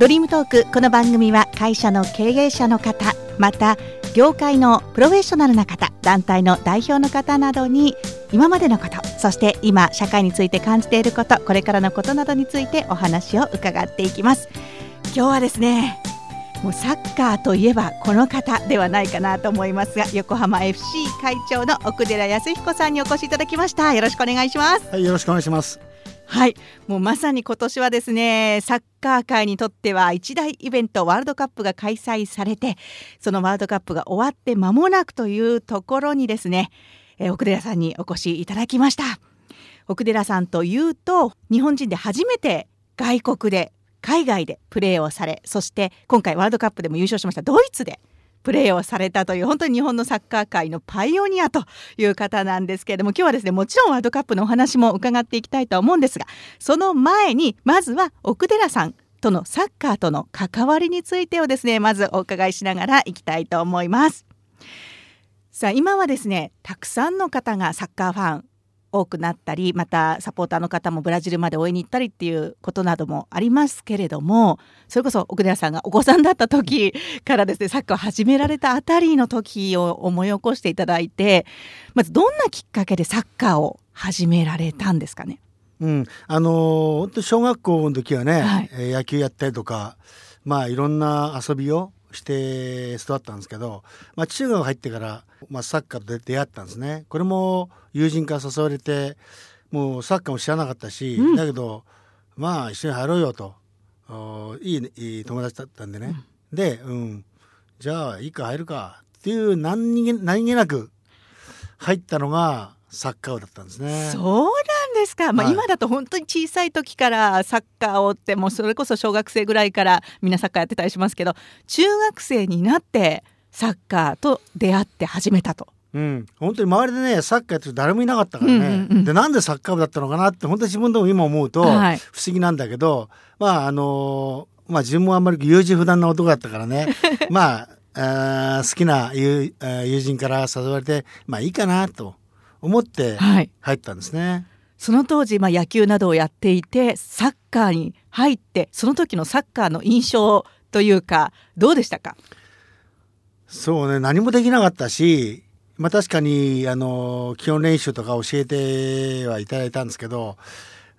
ドリームトークこの番組は会社の経営者の方また業界のプロフェッショナルな方団体の代表の方などに今までのことそして今社会について感じていることこれからのことなどについてお話を伺っていきます。今日はですねもうサッカーといえばこの方ではないかなと思いますが横浜 FC 会長の奥寺康彦さんにお越しいただきました。よろしくお願いします。はいよろしくお願いします。はい。もうまさに今年はですねサッカー界にとっては一大イベントワールドカップが開催されてそのワールドカップが終わって間もなくというところにですね、えー、奥寺さんにお越しいただきました。奥寺さんというと日本人で初めて外国で海外でプレーをされそして今回ワールドカップでも優勝しましたドイツで。プレーをされたという本当に日本のサッカー界のパイオニアという方なんですけれども今日はですねもちろんワールドカップのお話も伺っていきたいと思うんですがその前にまずは奥寺さんとのサッカーとの関わりについてをですねまずお伺いしながらいきたいと思います。さあ今はですねたくさんの方がサッカーファン多くなったりまたサポーターの方もブラジルまで応援に行ったりっていうことなどもありますけれどもそれこそ奥寺さんがお子さんだった時からですねサッカーを始められたあたりの時を思い起こしていただいてまずどんなきっかけでサッカーを始められたんですかね？うん、あのー、本当小学校の時はね、はい、野球やったりとかまあいろんな遊びをして育ったんですけど、まあ、中学入ってから、まあ、サッカーと出会ったんですね。これも友人から誘われてもうサッカーも知らなかったし、うん、だけどまあ一緒に入ろうよと。いいいい友達だったんでね、うん、で、うん、じゃあいいか入るかっていう何気何気なく入ったのがサッカー部だったんですね。そうですか？まあ、今だと本当に小さい時からサッカーをってもうそれこそ小学生ぐらいからみんなサッカーやってたりしますけど、中学生になってサッカーと出会って始めたと。うん、本当に周りでねサッカーやってる誰もいなかったからね、うんうんうん、でなんでサッカー部だったのかなって本当に自分でも今思うと不思議なんだけど、はい、まああのまあ自分もあんまり優柔不断な男だったからね。まああ好きな友友人から誘われてまあいいかなと思って入ったんですね。はい、その当時、まあ、野球などをやっていてサッカーに入ってその時のサッカーの印象というかどうでしたか？そうね何もできなかったし、まあ、確かにあの基本練習とか教えてはいただいたんですけど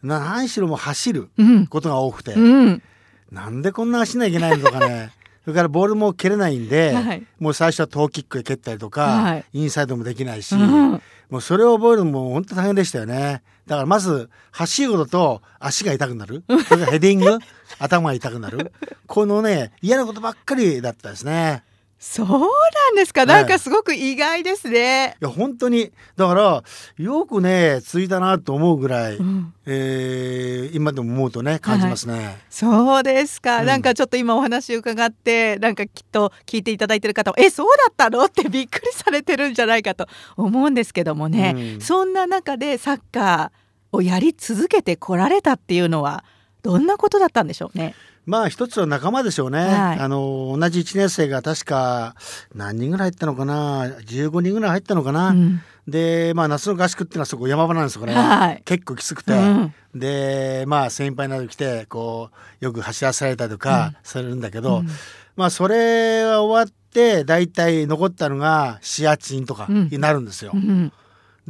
何しろも走ることが多くて、うん。うん、なんでこんな走んないけないのとかね。それからボールも蹴れないんで、はい、もう最初はトーキックで蹴ったりとか、はい、インサイドもできないし、うん、もうそれを覚えるのも本当大変でしたよね。だからまず走ることと足が痛くなる。それからヘディング、頭が痛くなる。このね、嫌なことばっかりだったですね。そうなんですか。なんかすごく意外ですね。いや、本当に。だから、よくね、ついたなと思うぐらい、うん、えー、今でも思うとね、感じますね。はい、そうですか、うん、なんかちょっと今お話伺って、なんかきっと聞いていただいてる方も、え、そうだったの？ってびっくりされてるんじゃないかと思うんですけどもね、うん、そんな中でサッカーをやり続けてこられたっていうのは、どんなことだったんでしょうね？まあ一つは仲間でしょうね。はい、あの、同じ1年生が確か何人ぐらい入ったのかな ?15 人ぐらい入ったのかな、うん、で、まあ夏の合宿っていうのはそこ山場なんですよね。はい、結構きつくて。うん、で、まあ先輩など来て、こう、よく走らせられたりとかされるんだけど、うん、まあそれが終わって、大体残ったのがシアチンとかになるんですよ。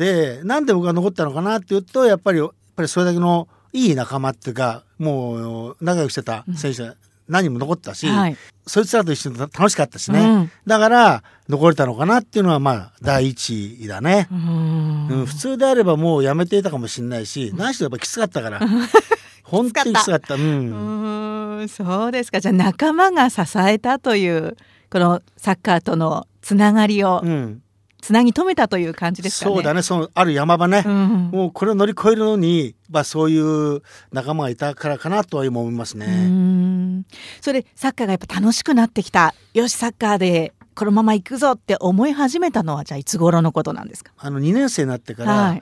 で、なんで僕が残ったのかなっていうと、やっぱり、やっぱりそれだけのいい仲間っていうかもう仲良くしてた選手何人も残ったし、はい、そいつらと一緒に楽しかったしね、うん、だから残れたのかなっていうのはまあ第一位だね、うん、うん、普通であればもうやめていたかもしれないし何しろやっぱきつかったから。本当にきつかった。うん。そうですか。じゃあ仲間が支えたというこのサッカーとのつながりを、うんつなぎ止めたという感じですかね。そうだね、そのある山場ね、うん、もうこれを乗り越えるのに、まあそういう仲間がいたからかなとは思いますね。それサッカーがやっぱ楽しくなってきた。よしサッカーでこのまま行くぞって思い始めたのはじゃあいつ頃のことなんですか？あの2年生になってから、はい、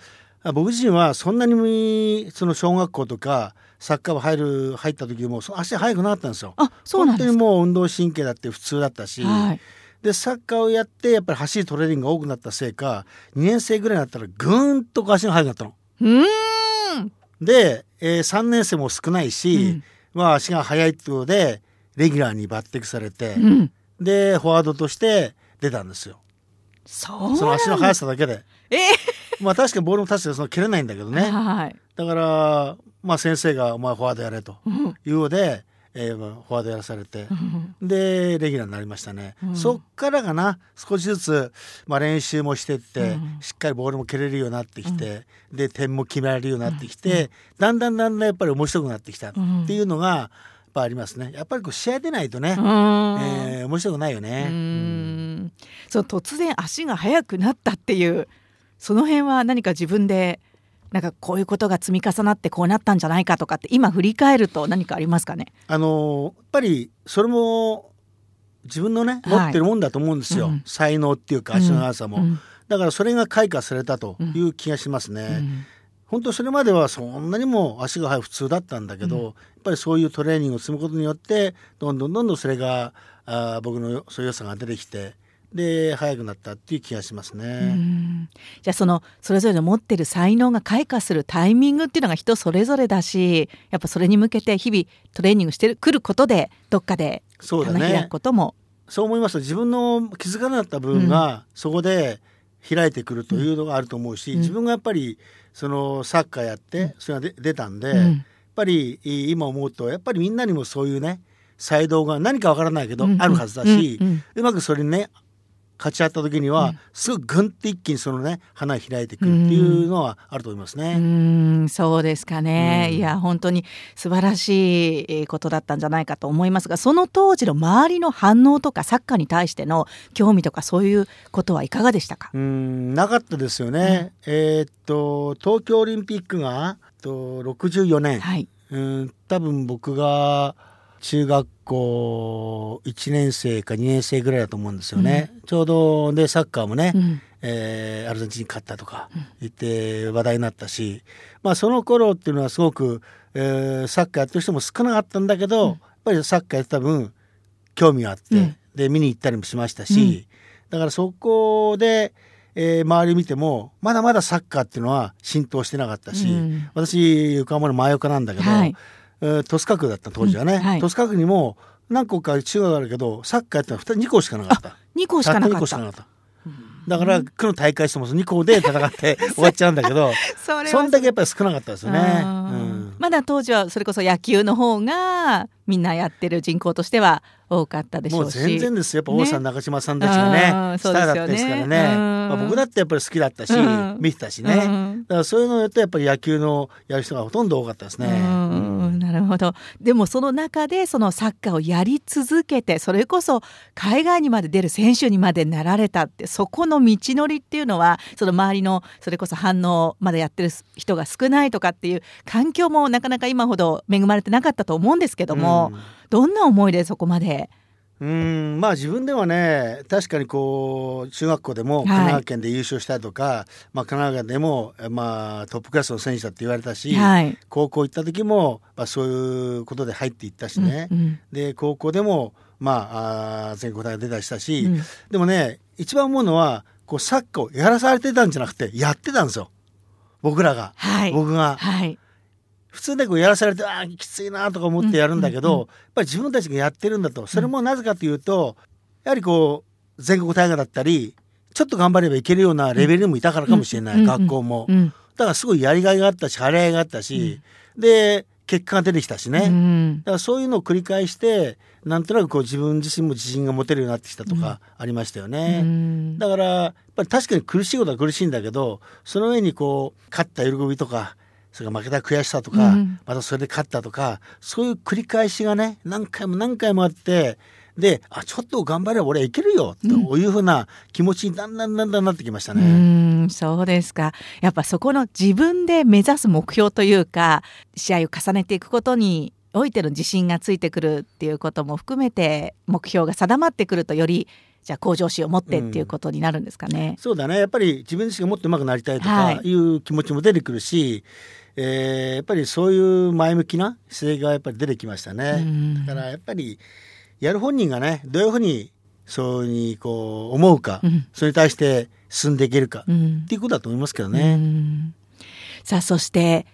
僕自身はそんなにその小学校とかサッカー部入る入った時でも足速くなかったんですよ。あ、そうなんですか。本当にもう運動神経だって普通だったし。はいでサッカーをやってやっぱり走るトレーニングが多くなったせいか2年生ぐらいになったらぐーんと足が速くなったの。で、えー、3年生も少ないし、うん、まあ足が速いってことで、レギュラーに抜擢されて、うん、でフォワードとして出たんですよ。そその足の速さだけで。えー、まあ確かにボールも確かにその蹴れないんだけどね。はい、だからまあ先生が「お前フォワードやれ」というので、えー、フォワードやらされて、でレギュラーになりましたね、うん、そっからかな。少しずつ、まあ、練習もしてって、うん、しっかりボールも蹴れるようになってきて、うん、で点も決められるようになってきて、だんだんだんだんやっぱり面白くなってきたっていうのが、やっぱありますね。やっぱりこう試合出ないとね、えー、面白くないよね。そう突然足が速くなったっていうその辺は何か自分でなんかこういうことが積み重なってこうなったんじゃないかとかって今振り返ると何かありますかね？あのやっぱりそれも自分のね、持ってるもんだと思うんですよ、うん、才能っていうか足の速さも、うん、だからそれが開花されたという気がしますね、うん、本当それまではそんなにも足が速い普通だったんだけど、やっぱりそういうトレーニングを積むことによってどんどんどんどんそれがあ僕のそういう良さが出てきてで早くなったっていう気がしますね。じゃあそのそれぞれの持ってる才能が開花するタイミングっていうのが人それぞれだしやっぱそれに向けて日々トレーニングしてくることでどっかで花開くことも。そう思います。と自分の気づかなかった部分がそこで開いてくるというのがあると思うし、うん、自分がやっぱりそのサッカーやってそれが出たんで、うん、やっぱり今思うとやっぱりみんなにもそういうね才能が何かわからないけどあるはずだし、うまくそれにね勝ち合った時には、すぐぐんって一気にそのね花開いてくるっていうのはあると思いますね。うん。そうですかね、いや本当に素晴らしいことだったんじゃないかと思いますがその当時の周りの反応とかサッカーに対しての興味とかそういうことはいかがでしたか？うんなかったですよね。うん、えー、っと東京オリンピックがと64年、はい、うん多分僕が中学校1年生か2年生ぐらいだと思うんですよね、うん、ちょうどでサッカーもね、うん、えー、アルゼンチンに勝ったとか言って話題になったし、まあ、その頃っていうのはすごく、えー、サッカーやってる人も少なかったんだけど、うん、やっぱりサッカーやってた分興味があって、で見に行ったりもしましたし、だからそこで、えー、周り見てもまだまだサッカーっていうのは浸透してなかったし、私横浜の真横なんだけど、はいえー、戸塚区だった当時はね、うんはい、戸塚区にも何個か中学あるけどサッカーやったのは2校しかなかった。2校しかなかった。だから区の大会しても2校で戦って終わっちゃうんだけど そそんだけやっぱり少なかったですよね、うん、まだ当時はそれこそ野球の方がみんなやってる人口としては多かったでしょうし。もう全然ですよ。やっぱ王さん、ね、中島さんたちがねスターだったですからね、まあ、僕だってやっぱり好きだったし、見てたしね、だからそういうのをやってやっぱり野球のやる人がほとんど多かったですね。なるほど。でもその中でそのサッカーをやり続けてそれこそ海外にまで出る選手にまでなられたってそこの道のりっていうのはその周りのそれこそ反応までやってる人が少ないとかっていう環境もなかなか今ほど恵まれてなかったと思うんですけども、どんな思いでそこまでうんまあ自分ではね確かにこう中学校でも神奈川県で優勝したりとか、はい、まあ、神奈川でも、まあ、トップクラスの選手だって言われたし、はい、高校行った時も、まあ、そういうことで入っていったしね、うんうん、で高校でも、まあ、あ全国大会出たりしたし、うん、でもね一番思うのはこうサッカーをやらされてたんじゃなくてやってたんですよ。僕らが、はい、僕が。はい普通でこうやらされてああきついなとか思ってやるんだけど、やっぱり自分たちがやってるんだとそれもなぜかというとやはりこう全国大会だったりちょっと頑張ればいけるようなレベルにもいたからかもしれない、学校も、だからすごいやりがいがあったし張り合いがあったし、で結果が出てきたしね、だからそういうのを繰り返してなんとなくこう自分自身も自信が持てるようになってきたとかありましたよね、だからやっぱり確かに苦しいことは苦しいんだけどその上にこう勝った喜びとかそれが負けた悔しさとか、うん、またそれで勝ったとかそういう繰り返しがね何回も何回もあってであちょっと頑張れば俺はいけるよというふうな気持ちにだんだんだんだんなってきましたね。うんそうですか。やっぱそこの自分で目指す目標というか試合を重ねていくことにおいての自信がついてくるっていうことも含めて目標が定まってくるとよりじゃあ向上心を持ってっていうことになるんですかね。うん、そうだね。やっぱり自分自身がもっと上手くなりたいとかい。う気持ちも出てくるし、はいえー、やっぱりそういう前向きな姿勢がやっぱり出てきましたね。だからやっぱりやる本人がねどういうふうにそうにこう思うか、うん、それに対して進んでいけるか、うん、っていうことだと思いますけどね。さあそして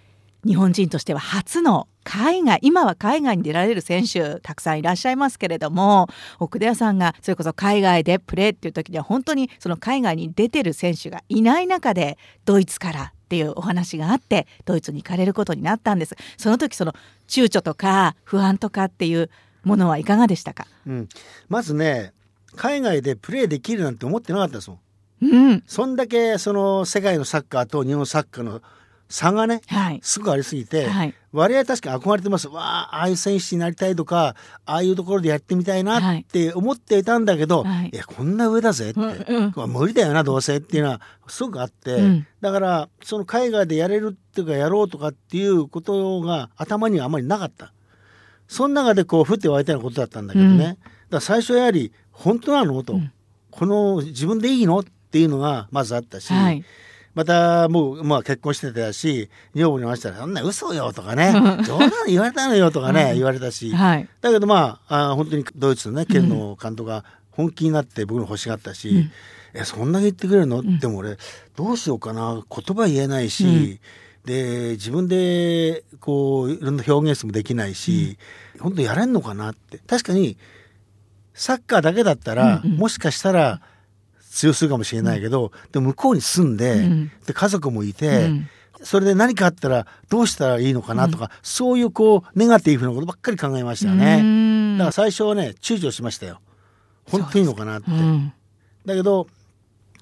日本人としては初の海外今は海外に出られる選手たくさんいらっしゃいますけれども奥田屋さんがそれこそ海外でプレーっていう時には本当にその海外に出てる選手がいない中でドイツからっていうお話があってドイツに行かれることになったんです。その時その躊躇とか不安とかっていうものはいかがでしたか、うん、まずね海外でプレーできるなんて思ってなかったですもん。うん、そんだけその世界のサッカーと日本サッカーの差がね、はい、すぐありすぎて、はい、我々確かに憧れてます。わあああいう選手になりたいとかああいうところでやってみたいなって思っていたんだけど、はい、いやこんな上だぜって、うんうん、無理だよなどうせっていうのはすごくあって、うん、だからその海外でやれるっていうかやろうとかっていうことが頭にはあまりなかった。その中でこう降って湧いたようなことだったんだけどね、うん、だ最初やはり本当なのと、うん、この自分でいいのっていうのがまずあったし、はい、またもう、まあ、結婚してたし女房に話したら「そんな嘘よ」とかね「冗談言われたのよ」とかね、言われたし、はい、だけどまああ本当にドイツのね県の監督が本気になって僕の欲しがったし、うん、えそんなに言ってくれるの、でも俺どうしようかな言葉言えないし、で自分でこういろんな表現もできないし、うん、本当やれんのかなって。確かにサッカーだけだったら、うんうん、もしかしたら強するかもしれないけど、うん、でも向こうに住んでうん、で家族もいて、うん、それで何かあったらどうしたらいいのかなとか、そういうこうネガティブなことばっかり考えましたよね。だから最初はね躊躇しましたよ。本当にいいのかなって。だけど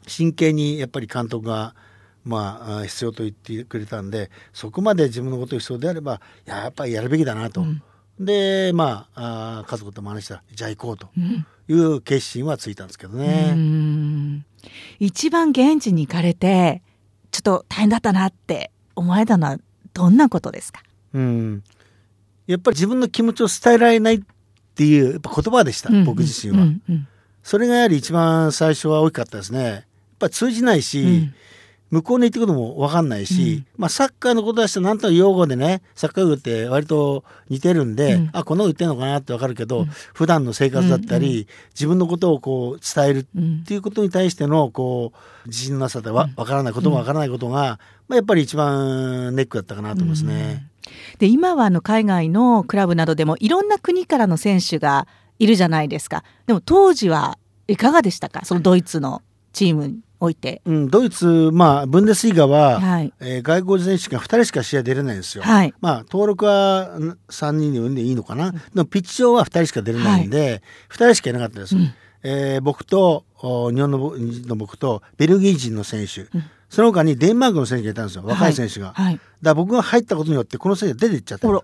真剣にやっぱり監督がまあ、必要と言ってくれたんでそこまで自分のこと必要であればやっぱりやるべきだなと、うん、でまああ家族とも話したらじゃあ行こうという決心はついたんですけどね。一番現地に行かれてちょっと大変だったなって思われたのはどんなことですか？うん。やっぱり自分の気持ちを伝えられないっていうやっぱ言葉でした、うん、僕自身は、うんうん、それがやはり一番最初は大きかったですね。やっぱ通じないし、うん向こうに行ってくるのも分かんないし、うん、まあ、サッカーのことはしてなんとなく用語でねサッカー部って割と似てるんで、うん、あこの言ってんのかなって分かるけど、うん、普段の生活だったり、うんうん、自分のことをこう伝えるっていうことに対してのこう自信のなさでわ分からないことも分からないことが、まあ、やっぱり一番ネックだったかなと思いますね。で今はあの海外のクラブなどでもいろんな国からの選手がいるじゃないですか。でも当時はいかがでしたか？そのドイツのチームおいて、うん、ドイツ、まあ、ブンデスリーガは、はい、えー、外国人選手が2人しか試合出れないんですよ。はい、まあ、登録は3人に産んでいいのかな、うん、でもピッチ上は2人しか出れないんで、はい、2人しかいなかったです。うん、えー、僕と日本のの僕とベルギー人の選手、うん、その他にデンマークの選手がいたんですよ。若い選手が。はい、だから僕が入ったことによってこの選手が出ていっちゃった、は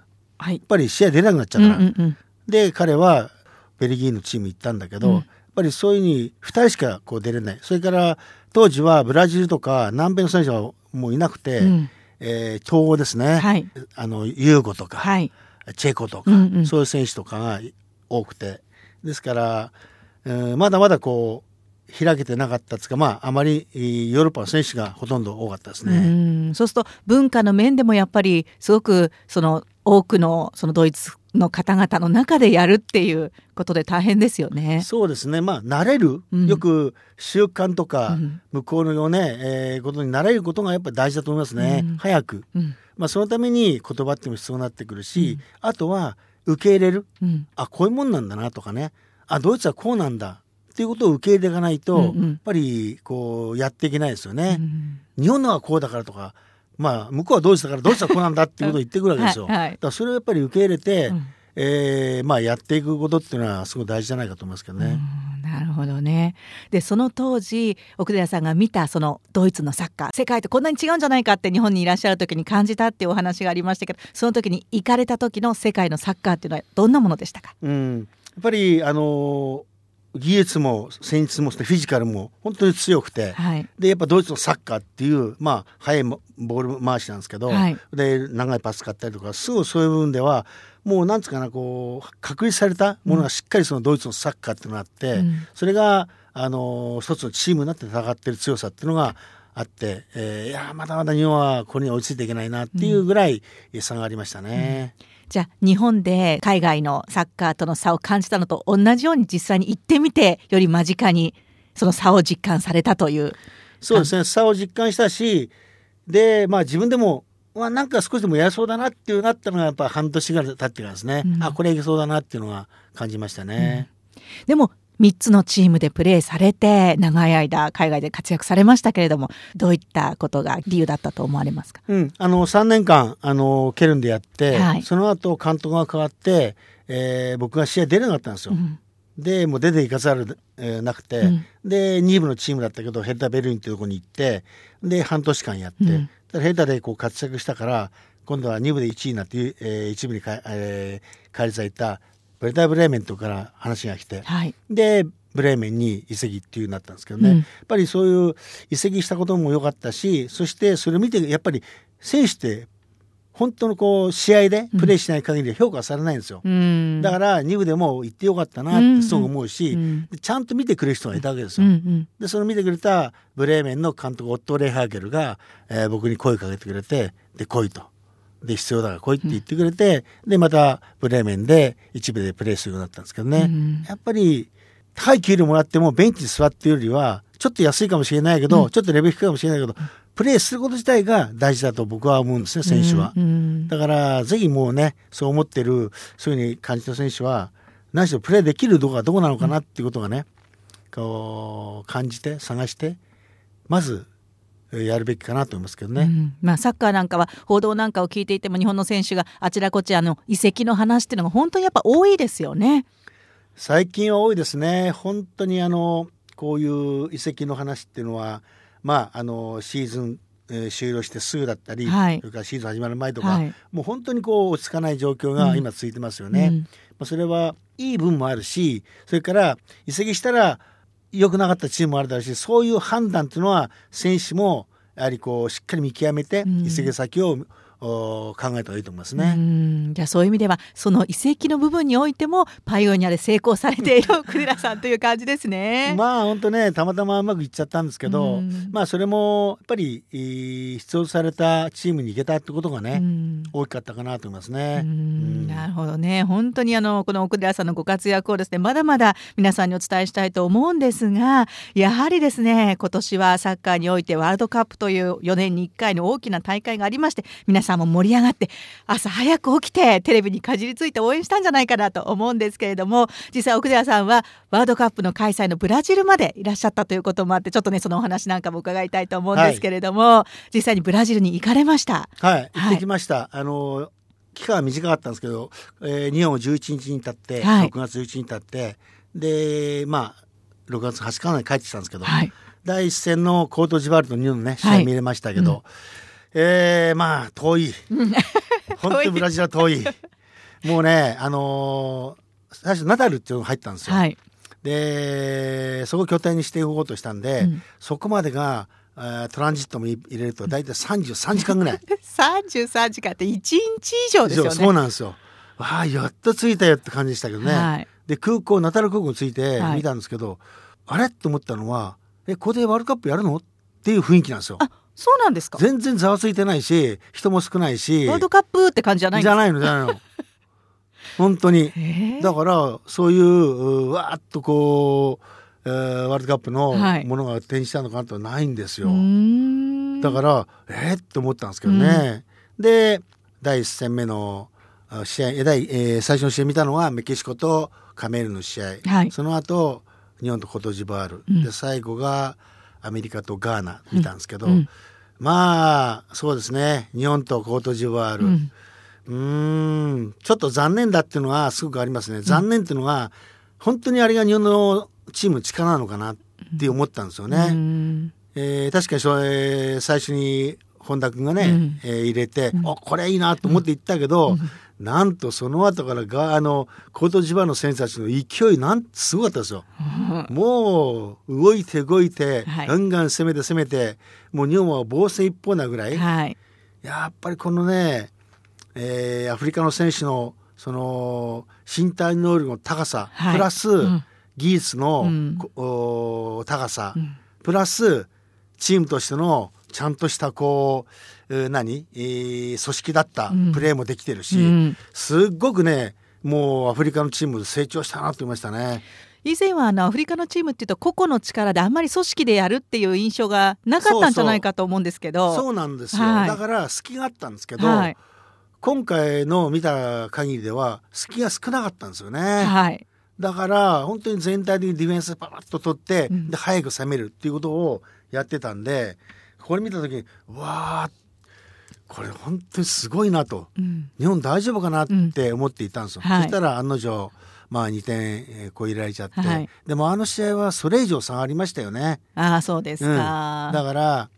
い、やっぱり試合出なくなっちゃったから。うんうんうん、で彼はベルギーのチーム行ったんだけど、やっぱりそういうふうに2人しかこう出れない。それから当時はブラジルとか南米の選手はもういなくて、うん、えー、東欧ですね、はい、あのユーゴとか、はい、チェコとか、うんうん、そういう選手とかが多くて。ですから、えー、まだまだこう開けてなかったですか、まあ、あまりヨーロッパの選手がほとんど多かったですね。うそうすると文化の面でもやっぱりすごくその多くのそのドイツの方々の中でやるっていうことで大変ですよね。そうですね。まあ慣れる、うん、よく習慣とか、向こうのね、えー、ことに慣れることがやっぱり大事だと思いますね。うん、早く、うん、まあそのために言葉っても必要になってくるし、あとは受け入れる、あこういうもんなんだなとかね、あドイツはこうなんだっていうことを受け入れていかないと、うんうん、やっぱりこうやっていけないですよね。日本のはこうだからとか。まあ向こうはどうしたからどうしたらこうなんだっていうことを言ってくるわけですよ。はいはい、だからそれをやっぱり受け入れて、うん、えー、まあやっていくことっていうのはすごい大事じゃないかと思いますけどね。なるほどね。でその当時奥寺さんが見たそのドイツのサッカー世界とこんなに違うんじゃないかって日本にいらっしゃる時に感じたっていうお話がありましたけどその時に行かれた時の世界のサッカーっていうのはどんなものでしたか、うん、やっぱりあの技術も戦術もフィジカルも本当に強くて、はい、でやっぱドイツのサッカーっていうまあ速いボール回しなんですけど、はい、で長いパス買ったりとかすぐそういう部分ではもうなんつうかなこう確立されたものがしっかりそのドイツのサッカーっていうのがあって、うん、それがあの一つのチームになって戦ってる強さっていうのがあって、えー、いやまだまだ日本はこれに追いついていけないなっていうぐらい差がありましたね。うんじゃあ日本で海外のサッカーとの差を感じたのと同じように実際に行ってみてより間近にその差を実感されたという。そうですね差を実感したしでまあ自分でもまあ、なんか少しでもやりそうだなっていうなったのがやっぱ半年ぐらい経ってからですね、うん、あこれいけそうだなっていうのは感じましたね。うん、でも3つのチームでプレーされて長い間海外で活躍されましたけれどもどういったことが理由だったと思われますか、うん、あの3年間あのケルンでやって、はい、その後監督が変わって、えー、僕が試合出れなかったんですよ。うん。でもう出ていかざる、えー、なくて、うん、で2部のチームだったけどヘルタ・ベルリンっていうところに行ってで半年間やって、うん、ヘルタでこう活躍したから今度は2部で1位になって、えー、1部にか、えー、返り咲いたブレター・ブレーメンとから話が来て、はい、でブレーメンに移籍っていうなったんですけどね、うん、やっぱりそういう移籍したことも良かったしそしてそれを見てやっぱり選手って本当のこう試合でプレーしない限り評価されないんですよ、うん、だから2部でも行ってよかったなってすごく思うし、うん、ちゃんと見てくれる人がいたわけですよ、うんうん、でその見てくれたブレーメンの監督オットー・レイハーゲルが、えー、僕に声かけてくれてで来いとで必要だから来いって言ってくれて、でまたブレーメンで一部でプレーするようになったんですけどね、やっぱり高い給料もらってもベンチに座っているよりはちょっと安いかもしれないけど、ちょっとレベル低いかもしれないけどプレーすること自体が大事だと僕は思うんですね、選手は。うん。うん、だから、ぜひもうね、そう思ってる、そういうふうに感じた選手は、何しろプレーできるとこがどこなのかなっていうことがね、こう、感じて、探して、まず、やるべきかなと思いますけどね、うん、まあ、サッカーなんかは報道なんかを聞いていても日本の選手があちらこちらの移籍の話っていうのが本当にやっぱ多いですよね。最近は多いですね。本当にあのこういう移籍の話っていうのはまあ、あのシーズン、えー、終了してすぐだったり、はい、それからシーズン始まる前とか、はい、もう本当にこう落ち着かない状況が今続いてますよね。うん、まあ、それはいい分もあるしそれから移籍したら良くなかったチームもあるだろうしそういう判断っていうのは選手もやはりこうしっかり見極めて移籍先を考えた方がいいと思いますね。じゃあそういう意味ではその遺跡の部分においてもパイオニアで成功されている クレラさんという感じですね。まあ本当ねたまたまうまくいっちゃったんですけど、まあそれもやっぱり必要されたチームに行けたってことがね大きかったかなと思いますね。なるほどね本当にあのこの奥寺さんのご活躍をですねまだまだ皆さんにお伝えしたいと思うんですがやはりですね今年はサッカーにおいてワールドカップという4年に1回の大きな大会がありまして皆さんさんも盛り上がって朝早く起きてテレビにかじりついて応援したんじゃないかなと思うんですけれども実際奥寺さんはワールドカップの開催のブラジルまでいらっしゃったということもあってちょっとねそのお話なんかも伺いたいと思うんですけれども、はい、実際にブラジルに行かれました？はい行ってきました、はい、あの期間は短かったんですけど、えー、日本を11日に経って、はい、6月11日に経ってでまあ6月20日まで帰ってきたんですけど、はい、第一戦のコートジバルト2のね試合見れましたけど、はいうんえー、まあ遠い。本当にブラジルは遠い。もうねあのー、最初ナダルっていうのが入ったんですよ、はい、でそこを拠点にしていこうとしたんで、うん、そこまでがトランジットも入れると大体33時間ぐらい。33時間って1日以上ですよね。そうなんですよ。わあやっと着いたよって感じでしたけどね、はい、で空港ナタル空港に着いて見たんですけど、はい、あれ？と思ったのはえここでワールドカップやるの？っていう雰囲気なんですよ。あそうなんですか？全然ざわついてないし人も少ないしワールドカップって感じじゃないじゃないのじゃないの。本当に。だからそういうわーっとこう、えー、ワールドカップのものが展示したのかなとないんですよ、はい、だからえー、って思ったんですけどね、うん、で第1戦目の試合第、えー、最初の試合見たのはメキシコとカメールの試合、はい、その後日本とコトジボワール、うん、で最後がアメリカとガーナ見たんですけど、うん、まあそうですね。日本とコートジボワール、うん、ん。ちょっと残念だっていうのはすごくありますね。残念っていうのは、本当にあれが日本のチームの力なのかなって思ったんですよね。うん、えー、確かにそれ最初に本田君がね、うん、えー、入れて、うん、これいいなと思って行ったけど、うん、なんとその後からがあのコートジバの選手たちの勢いなんすごかったですよ。もう動いて動いて、はい、ガンガン攻めて攻めてもう日本は防戦一方なぐらい、はい、やっぱりこのね、えー、アフリカの選手のその身体能力の高さ、はい、プラス、技術の、うん、高さ、うん、プラスチームとしてのちゃんとしたこう何、えー、組織だったプレーもできてるし、うん、すっごくねもうアフリカのチーム成長したなと思いましたね。以前はあのアフリカのチームっていうと個々の力であんまり組織でやるっていう印象がなかったんじゃないかと思うんですけど。そうなんですよ、はい、だから隙があったんですけど、はい、今回の見た限りでは隙が少なかったんですよね。はい、だから本当に全体的にディフェンスパパッと取って、うん、で早く攻めるっていうことをやってたんでこれ見た時にわあこれ本当にすごいなと、うん、日本大丈夫かなって思っていたんですよ。うんはい、そしたら案の定まあ、2点、え超えられちゃって、はい、でもあの試合はそれ以上差がありましたよね。ああそうですか、うん、だから、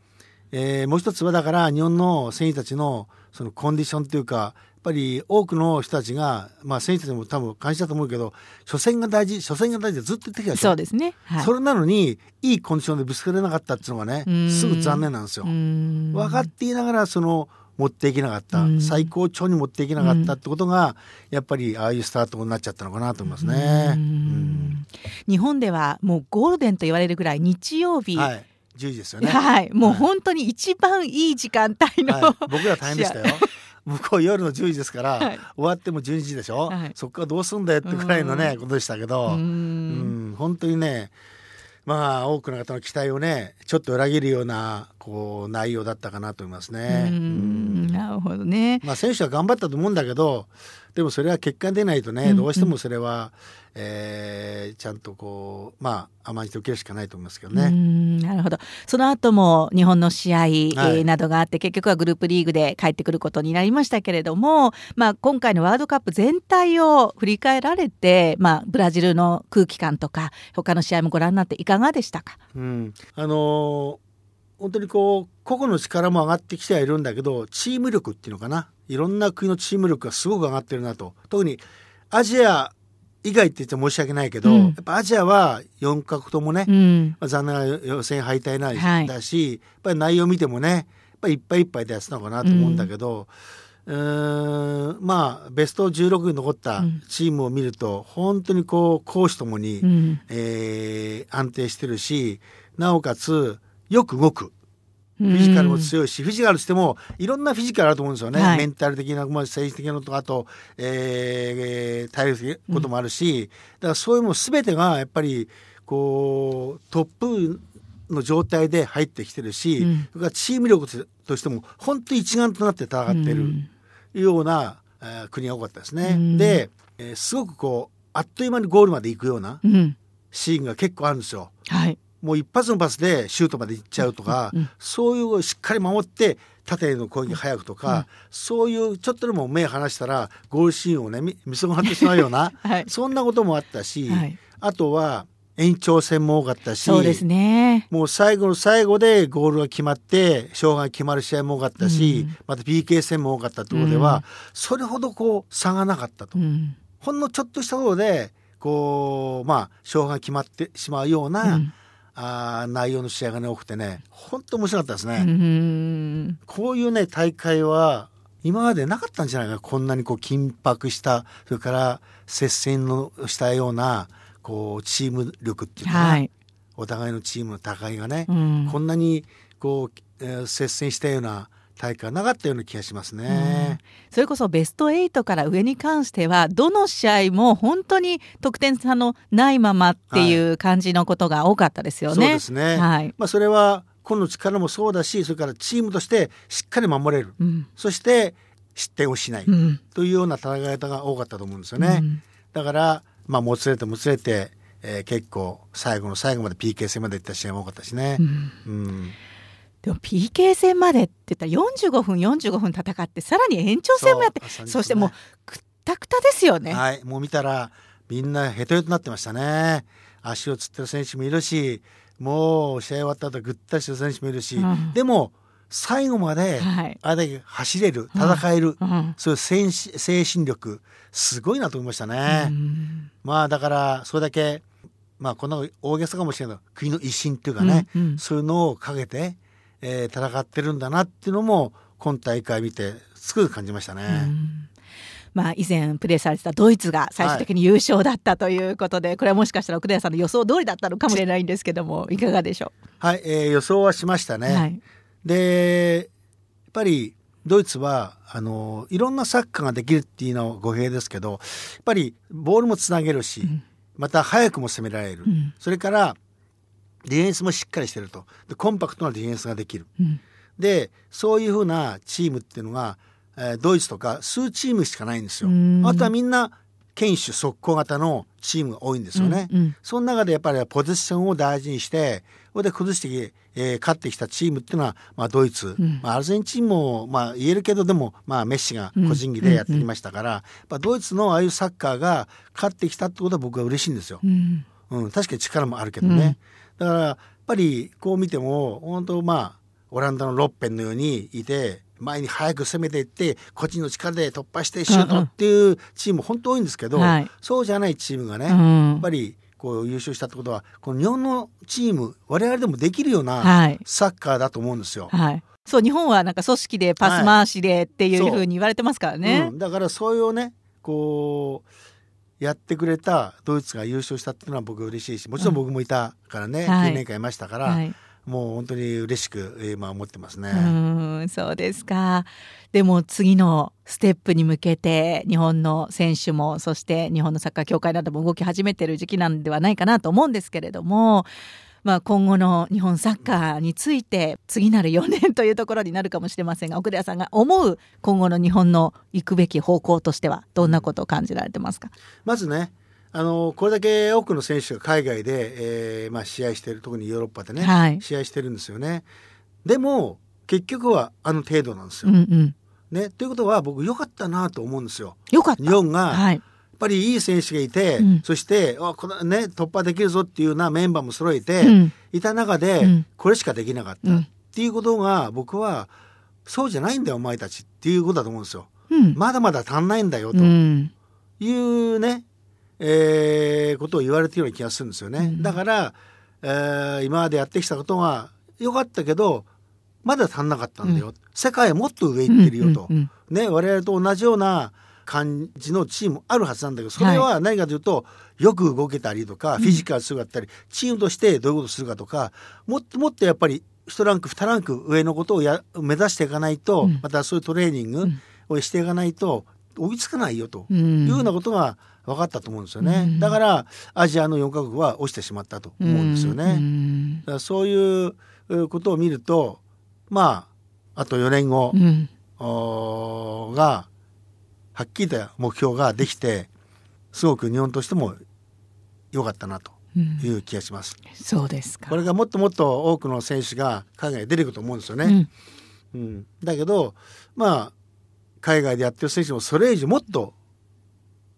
えー、もう一つはだから日本の選手たちのそのコンディションというかやっぱり多くの人たちが、まあ、選手たちも多分感じたと思うけど初戦が大事初戦が大事でずっと言ってきたそうですね、はい、それなのにいいコンディションでぶつけられなかったっていうのがねすぐ残念なんですよ。分かっていながらその持っていけなかった、最高潮に持っていけなかったってことが、やっぱりああいうスタートになっちゃったのかなと思いますね。日本ではもうゴールデンと言われるぐらい日曜日、はい、10時ですよね。はい、もう本当に一番いい時間帯の、はい、僕ら大変でしたよ。向こう夜の10時ですから、はい、終わっても12時でしょ、はい、そこからどうすんだよってくらいのねことでしたけど。うん。本当にねまあ多くの方の期待をねちょっと裏切るようなこう内容だったかなと思いますね。なるほどね。まあ選手は頑張ったと思うんだけどでもそれは結果出ないとね、うんうん、どうしてもそれは、えー、ちゃんとこうまあ甘んじて受けるしかないと思いますけどね。なるほど。その後も日本の試合、はい、などがあって結局はグループリーグで帰ってくることになりましたけれども、まあ、今回のワールドカップ全体を振り返られて、まあ、ブラジルの空気感とか他の試合もご覧になっていかがでしたか、うん、あのー本当にこう個々の力も上がってきてはいるんだけどチーム力っていうのかないろんな国のチーム力がすごく上がってるなと。特にアジア以外って言って申し訳ないけど、うん、やっぱアジアは4カ国ともね、うん、まあ、残念な予選敗退ないだし、はい、やっぱり内容見てもねやっぱりいっぱいいっぱいでやってたのかなと思うんだけど、うん、うんまあベスト16に残ったチームを見ると、本当にこう攻守ともに、うん、えー、安定してるしなおかつよく動く。フィジカルも強いし、フィジカルしてもいろんなフィジカルあると思うんですよね、はい、メンタル的な、まあ、政治的なのとあと、えー、体力的なこともあるし、だからそういうも全てがやっぱりこうトップの状態で入ってきてるし、うん、それからチーム力としても本当に一丸となって戦ってるような、えー、国が多かったですね。うん、で、えー、すごくこうあっという間にゴールまで行くようなシーンが結構あるんですよ。はいもう一発のパスでシュートまで行っちゃうとか、うんうん、そういうしっかり守って縦への攻撃早くとか、うん、そういうちょっとでも目離したらゴールシーンをね見見損なってしまうような、はい、そんなこともあったし、はい、あとは延長戦も多かったしそうですね。もう最後の最後でゴールが決まって勝敗が決まる試合も多かったし、うん、また PK 戦も多かったところでは、うん、それほどこう差がなかったと、うん、ほんのちょっとしたところでこうまあ勝敗が決まってしまうような、あ内容の試合がね多くてね本当面白かったですね。こういうね大会は今までなかったんじゃないかこんなにこう緊迫したそれから接戦のしたようなこうチーム力っていうか、はい、お互いのチームの高いがね、うん、こんなにこう、えー、接戦したような大会はなかったような気がしますね、うん、それこそベスト8から上に関してはどの試合も本当に得点差のないままっていう感じのことが多かったですよね。はい、そうですね、はい、まあ、それは個の力もそうだしそれからチームとしてしっかり守れる、うん、そして失点をしない、というような戦い方が多かったと思うんですよね。うん、だからまあもつれてもつれて、えー、結構最後の最後まで PK 戦までいった試合も多かったしね。うんでも PK 戦までって言ったら45分45分戦ってさらに延長戦もやってそ,、そしてもうくったくたですよね。はいもう見たらみんなヘトヘトになってましたね。足をつってる選手もいるしもう試合終わった後ぐったりしてる選手もいるし、うん、でも最後まであれだけ走れる、はい、戦える、うん、そういう精神力すごいなと思いましたね。うん、まあだからそれだけまあこんな大げさかもしれないけど国の威信っていうかね、うんうん、そういうのをかけてえー、戦ってるんだなっていうのも今大会見てすぐ感じましたね。まあ、以前プレーされてたドイツが最終的に優勝だったということで、はい、これはもしかしたら奥田さんの予想通りだったのかもしれないんですけどもいかがでしょう？はい、えー、予想はしましたね。はい、でやっぱりドイツはあのいろんなサッカーができるっていうのは語弊ですけどやっぱりボールもつなげるし、うん、また早くも攻められる、うん、それからディフェンスもしっかりしてると。でコンパクトなディフェンスができる、うん、でそういうふうなチームっていうのが、えー、ドイツとか数チームしかないんですよ。あとはみんな堅守速攻型のチームが多いんですよね。うんうん、その中でやっぱりポジションを大事にしてそれで崩して、えー、勝ってきたチームっていうのは、まあ、ドイツ、うん、まあ、アルゼンチンも、まあ、言えるけどでも、まあ、メッシが個人技でやってきましたから、うん、ドイツのああいうサッカーが勝ってきたってことは僕は嬉しいんですよ。うん、うん、確かに力もあるけどね。だからやっぱりこう見ても本当まあオランダのロッペンのようにいて前に早く攻めていって個人の力で突破してシュートっていうチーム本当多いんですけど、はい、そうじゃないチームがね、やっぱりこう優勝したってことはこの日本のチーム我々でもできるようなサッカーだと思うんですよ。はい、そう日本はなんか組織でパス回しでっていうふうに言われてますからね。うん、だからそういうねこうやってくれたドイツが優勝したっていうのは僕嬉しいしもちろん僕もいたからね、うん、9年間いましたから。はいもう本当に嬉しく今思ってますね。うんそうですか。でも次のステップに向けて日本の選手もそして日本のサッカー協会なども動き始めてる時期なんではないかなと思うんですけれども。まあ、今後の日本サッカーについて次なる4年というところになるかもしれませんが奥田さんが思う今後の日本の行くべき方向としてはどんなことを感じられてますか？まずねあのこれだけ多くの選手が海外で、えーまあ、試合している特にヨーロッパでね、はい、試合してるんですよね。でも結局はあの程度なんですよ。うんうん、ね、ということは僕良かったなと思うんですよ。よかった日本が、はい、ぱりいい選手がいて、うん、そしてあこの、ね、突破できるぞっていうようなメンバーも揃えて、うん、いた中で、うん、これしかできなかった、っていうことが僕はそうじゃないんだよお前たちっていうことだと思うんですよ。まだまだ足んないんだよと。いうねえー、ことを言われてるような気がするんですよね。うん、だから、えー、今までやってきたことは良かったけどまだ足んなかったんだよ、うん、世界はもっと上行ってるよと、うんうんうん、ね我々と同じような感じのチームあるはずなんだけどそれは何かというと、はい、よく動けたりとかフィジカルするかったり、チームとしてどういうことするかとかもっともっとやっぱり1ランク2ランク上のことをや目指していかないと、またそういうトレーニングをしていかないと追いつかないよというようなことが分かったと思うんですよね、うん、だからアジアの4カ国は落ちてしまったと思うんですよね、うん、だからそういうことを見るとまああと4年後、うん、がはっきりと目標ができてすごく日本としても良かったなという気がします、そうですか。これがもっともっと多くの選手が海外に出てくると思うんですよね、うん。だけどまあ海外でやってる選手もそれ以上もっと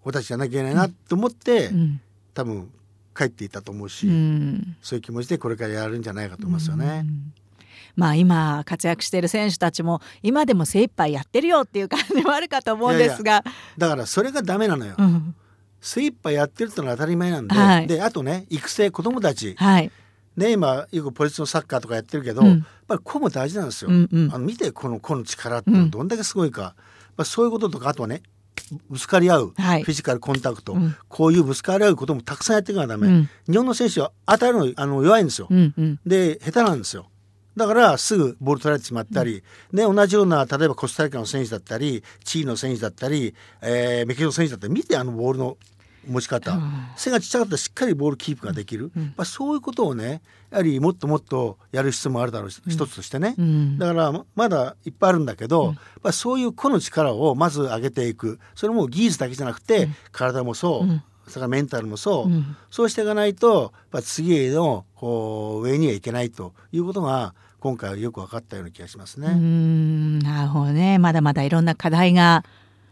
俺たちじゃなきゃいけないなと思って、うん、多分帰っていたと思うし、うん、そういう気持ちでこれからやるんじゃないかと思いますよね。まあ今活躍している選手たちも今でも精一杯やってるよっていう感じもあるかと思うんですが。だからそれがダメなのよ、うん、精一杯やってるってのは当たり前なんで、はい、であとね育成子供たち、はい、ね今よくポリスのサッカーとかやってるけど、うん、やっぱり子も大事なんですよ、うんうん、あの見てこの子の力ってどんだけすごいか、まあ、そういうこととかあとはねぶつかり合う、はい、フィジカルコンタクト、うん、こういうぶつかり合うこともたくさんやっていかなダメ、うん、日本の選手は当たるのあの弱いんですよ、うんうん、で下手なんですよだからすぐボール取られてしまったり、うん、ね、同じような例えばコスタリカの選手だったりチリの選手だったり、えー、メキシコの選手だったり見てあのボールの持ち方、背がちっちゃかったらしっかりボールキープができる、うん、まあ、そういうことをねやはりもっともっとやる必要もあるだろうし、うん、一つとしてね、うん、だからまだいっぱいあるんだけど、まあ、そういう個の力をまず上げていく。それも技術だけじゃなくて、体もそう、それからメンタルもそう、そうしていかないとまあ、次へのこう上にはいけないということが今回はよく分かったような気がしますね。なるほどね。まだまだいろんな課題が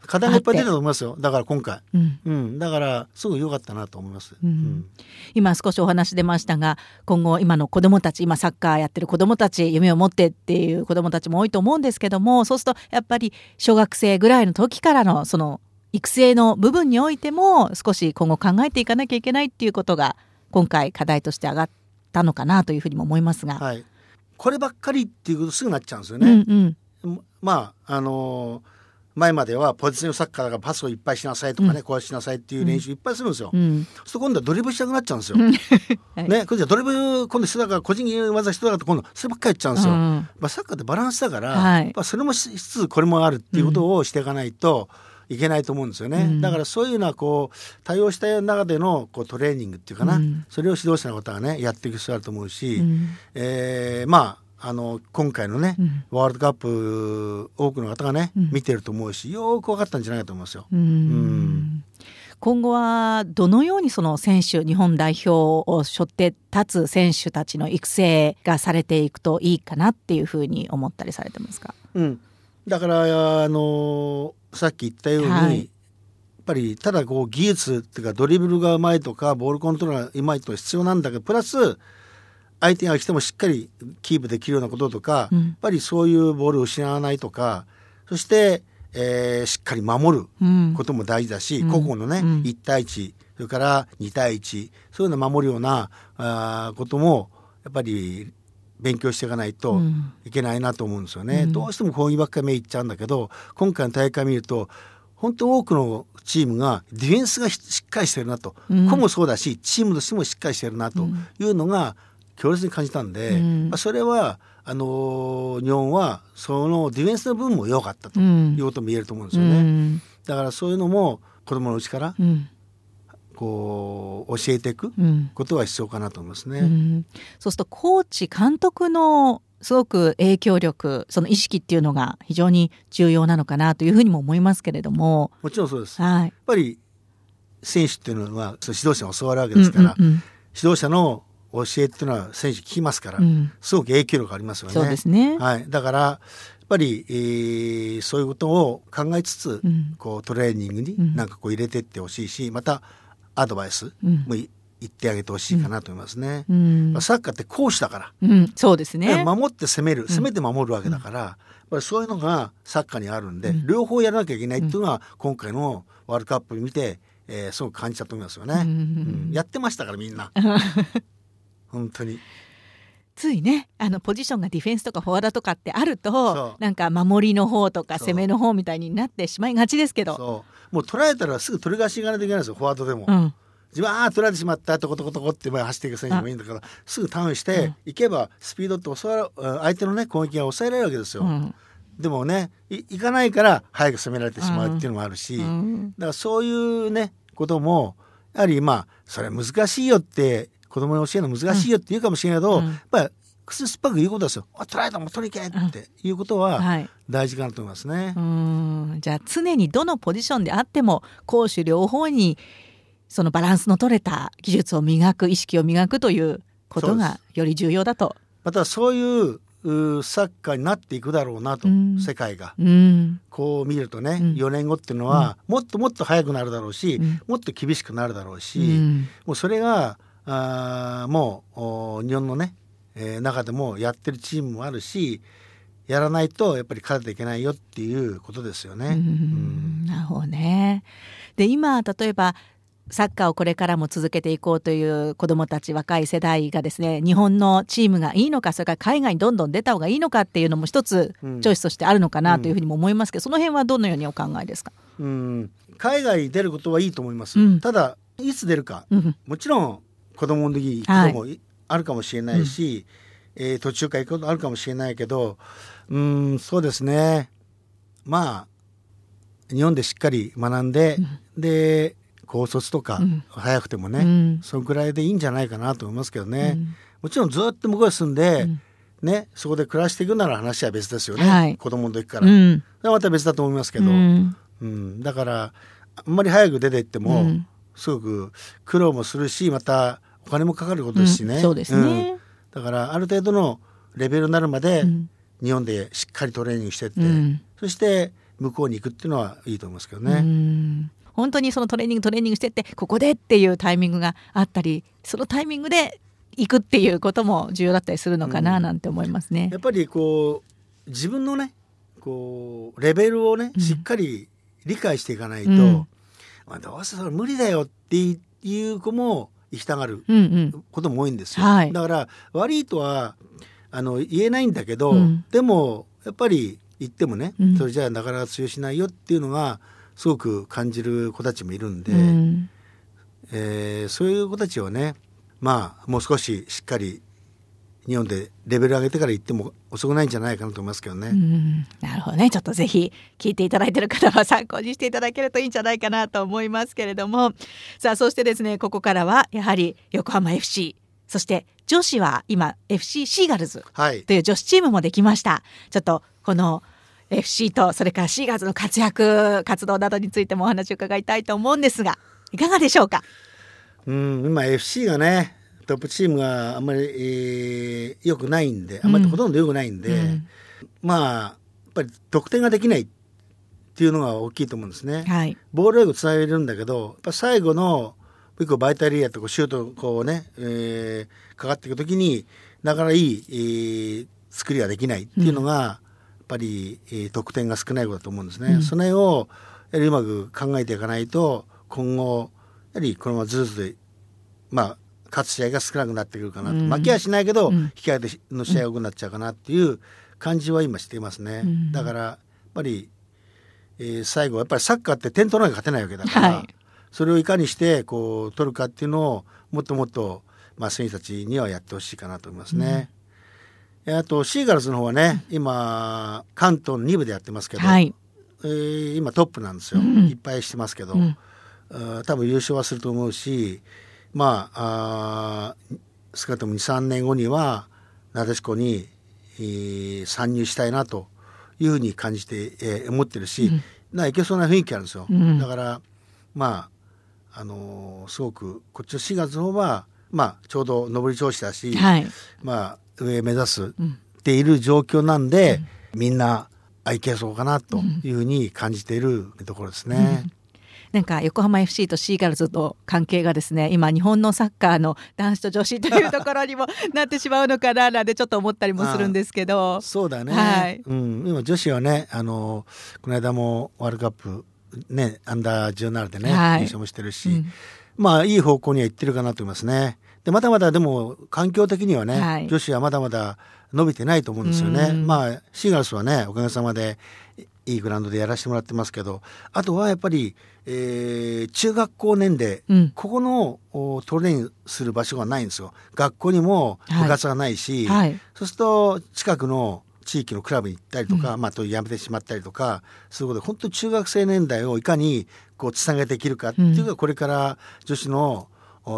課題がいっぱい出たと思いますよ。だから今回、うん、うん、だからすごい良かったなと思います、うん、今少しお話出ましたが今後今の子どもたち今サッカーやってる子どもたち夢を持ってっていう子どもたちも多いと思うんですけどもそうするとやっぱり小学生ぐらいの時からのその育成の部分においても少し今後考えていかなきゃいけないっていうことが今回課題として上がったのかなというふうにも思いますが、はい、こればっかりっていうことすぐなっちゃうんですよね。うんうん、まああのー前まではポジションサッカーがパスをいっぱいしなさいとかね、うん、こうしなさいっていう練習いっぱいするんですよ。うん、そう今度はドリブルしたくなっちゃうんですよ。はい、ね、これじゃドリブル今度人だから個人技人だから今度そればっかりやっちゃうんですよ。うん、まあサッカーってバランスだから、はい、まあそれもしつつこれもあるっていうことをしていかないと、いけないと思うんですよね、うん、だからそういうのはこう多用した中でのこうトレーニングっていうかな、うん、それを指導者の方がねやっていく必要あると思うし、うん、えー、まああの今回のね、うん、ワールドカップ多くの方がね、見てると思うしよく分かったんじゃないかと思いますよ。うん。今後はどのようにその選手日本代表を背負って立つ選手たちの育成がされていくといいかなっていうふうに思ったりされてますか、うん、だからあのさっき言ったように、はい、やっぱりただこう技術っていうかドリブルがうまいとかボールコントロールがうまいと必要なんだけどプラス相手が来てもしっかりキープできるようなこととか、うん、やっぱりそういうボールを失わないとかそしてえー、しっかり守ることも大事だし、うん、個々のね、うん、1対1それから2対1そういうのを守るようなあこともやっぱり勉強していかないといけないなと思うんですよね。うん、どうしても攻撃ばっかり目いっちゃうんだけど今回の大会見ると本当多くのチームがディフェンスがしっかりしてるなと、うん、個もそうだしチームとしてもしっかりしてるなというのが強烈に感じたんで、まあ、それはあの日本はそのディフェンスの部分も良かったということも言えると思うんですよね。うん、だからそういうのも子供のうちから、こう教えていくことが必要かなと思いますね。うん、そうするとコーチ監督のすごく影響力その意識っていうのが非常に重要なのかなというふうにも思いますけれども。もちろんそうです、はい、やっぱり選手っていうのは指導者に教わるわけですから、うんうんうん、指導者の教えっていうのは選手聞きますから、うん、すごく影響力ありますよね。そうですね。はい。だからやっぱり、えー、そういうことを考えつつ、うん、こうトレーニングになんかこう入れてってほしいし、またアドバイスも言ってあげてほしいかなと思いますね。うん、まあ、サッカーって攻守だから。うん、そうですね。守って攻める、攻めて守るわけだから、そういうのがサッカーにあるんで、両方やらなきゃいけないっていうのは、今回のワールドカップ見て、えー、すごく感じたと思いますよね。うんやってましたからみんな。本当に。ついねあのポジションがディフェンスとかフォワードとかってあるとなんか守りの方とか攻めの方みたいになってしまいがちですけどもう取られたらすぐ取り返しいかないといけないですよ。フォワードでも。うん。自分ああ取られてしまったとことことこって走っていく選手もいいんだから。すぐターンしていけばスピードって抑え相手のね攻撃が抑えられるわけですよ。うん、でもねいかないから早く攻められてしまうっていうのもあるし、うん、だからそういうねこともやはりまあそれ難しいよって子供に教えるの難しいよって言うかもしれないけど、うん、やっぱり口酸っぱく言うことですよ「取られたも取りけ!」っていうことは大事かなと思いますね。うん、じゃあ常にどのポジションであっても攻守両方にそのバランスの取れた技術を磨く意識を磨くということがより重要だと。またそういうサッカーになっていくだろうなと、うん、世界が、うん、こう見るとね、うん、4年後っていうのは、もっともっと速くなるだろうし、もっと厳しくなるだろうし、もうそれがあもう日本のね、えー、中でもやってるチームもあるしやらないとやっぱり勝てていけないよっていうことですよね。うん、なるほどね。で今例えばサッカーをこれからも続けていこうという子どもたち若い世代がですね日本のチームがいいのかそれから海外にどんどん出た方がいいのかっていうのも一つチョイスとしてあるのかなというふうにも思いますけど、うん、その辺はどのようにお考えですか、うん、海外に出ることはいいと思います、うん、ただいつ出るか、もちろん子供の時行くもあるかもしれないし、はい、えー、途中から行くことあるかもしれないけどうんそうですね。まあ日本でしっかり学んで、うん、で高卒とか、うん、早くてもね、うん、そのくらいでいいんじゃないかなと思いますけどね、もちろんずっと向こうに住んで、ね、そこで暮らしていくなら話は別ですよね、はい、子供の時から、うん、また別だと思いますけど、うん。だからあんまり早く出て行っても、すごく苦労もするしまたお金もかかることですしね。そうですね、だからある程度のレベルになるまで日本でしっかりトレーニングしてって、そして向こうに行くっていうのはいいと思いますけどね。本当にそのトレーニングトレーニングしてってここでっていうタイミングがあったりそのタイミングで行くっていうことも重要だったりするのかななんて思いますね。やっぱりこう自分のねこうレベルをねしっかり理解していかないと、うん、まあ、どうせそれ無理だよっていう子も行きたがることも多いんですよ。うんうんはい、だから悪いとはあの言えないんだけど、うん、でもやっぱり言ってもね、それじゃあなかなか通用しないよっていうのがすごく感じる子たちもいるんで、うん、えー、そういう子たちをねまあもう少ししっかり日本でレベル上げてから行っても遅くないんじゃないかなと思いますけどね。なるほどね。ちょっとぜひ聞いていただいている方は参考にしていただけるといいんじゃないかなと思いますけれども。さあそしてですねここからはやはり横浜 FC そして女子は今 FC シーガルズという女子チームもできました。はい、ちょっとこの FC とそれからシーガーズの活躍活動などについてもお話を伺いたいと思うんですがいかがでしょうか？うん今 FC がねトップチームがあんまり、えー、よくないんであんまりほとんどよくないんで、うん、まあやっぱり得点ができないっていうのが大きいと思うんですね。はい、ボールをよくつなげるんだけどやっぱ最後の結構バイタリアとかシュートこうね、えー、かかっていく時になかなかいい、えー、作りができないっていうのが、うん、やっぱり、えー、得点が少ないことだと思うんですね。うん、それをやはりうまく考えていかないと今後やはりこのままずっとまあ勝つ試合が少なくなってくるかなと、うん、負けはしないけど、うん、引き分けの試合が多くなっちゃうかなっていう感じは今していますね、うん、だからやっぱり、えー、最後やっぱりサッカーって点取らなきゃ勝てないわけだから、はい、それをいかにしてこう取るかっていうのをもっともっと、まあ、選手たちにはやってほしいかなと思いますね。あとシーガルズの方はね今関東の2部でやってますけど、はい、えー、今トップなんですよ、いっぱいしてますけど、多分優勝はすると思うしまああ少なくとも23年後にはなでしこに、えー、参入したいなというふうに感じて、えー、思ってるし、うん、ないけそうな雰囲気あるんですよ。うん、だからまああのー、すごくこっちの4月の方はまあちょうど上り調子だし、はい、まあ上目指すっている状況なんで、うん、みんなあいけそうかなというふうに感じているところですね。なんか横浜 FC とシーガルズと関係がですね今日本のサッカーの男子と女子というところにもなってしまうのかななんてちょっと思ったりもするんですけど。そうだね、はい、うん、今女子はねあのこの間もワールドカップねアンダー17でね、はい、優勝もしてるし、うん、まあいい方向には行ってるかなと思いますね。でまだまだでも環境的にはね、はい、女子はまだまだ伸びてないと思うんですよね。まあシーガルスはねおかげさまでいいグラウンドでやらせてもらってますけどあとはやっぱり、えー、中学校年齢、うん、ここのトレーニングする場所がないんですよ。学校にも部活がないし、はい、そうすると近くの地域のクラブに行ったりとか、うん、まあ、とやめてしまったりとかそういうことで本当に中学生年代をいかにこうつなげていけるかっていうのがこれから女子の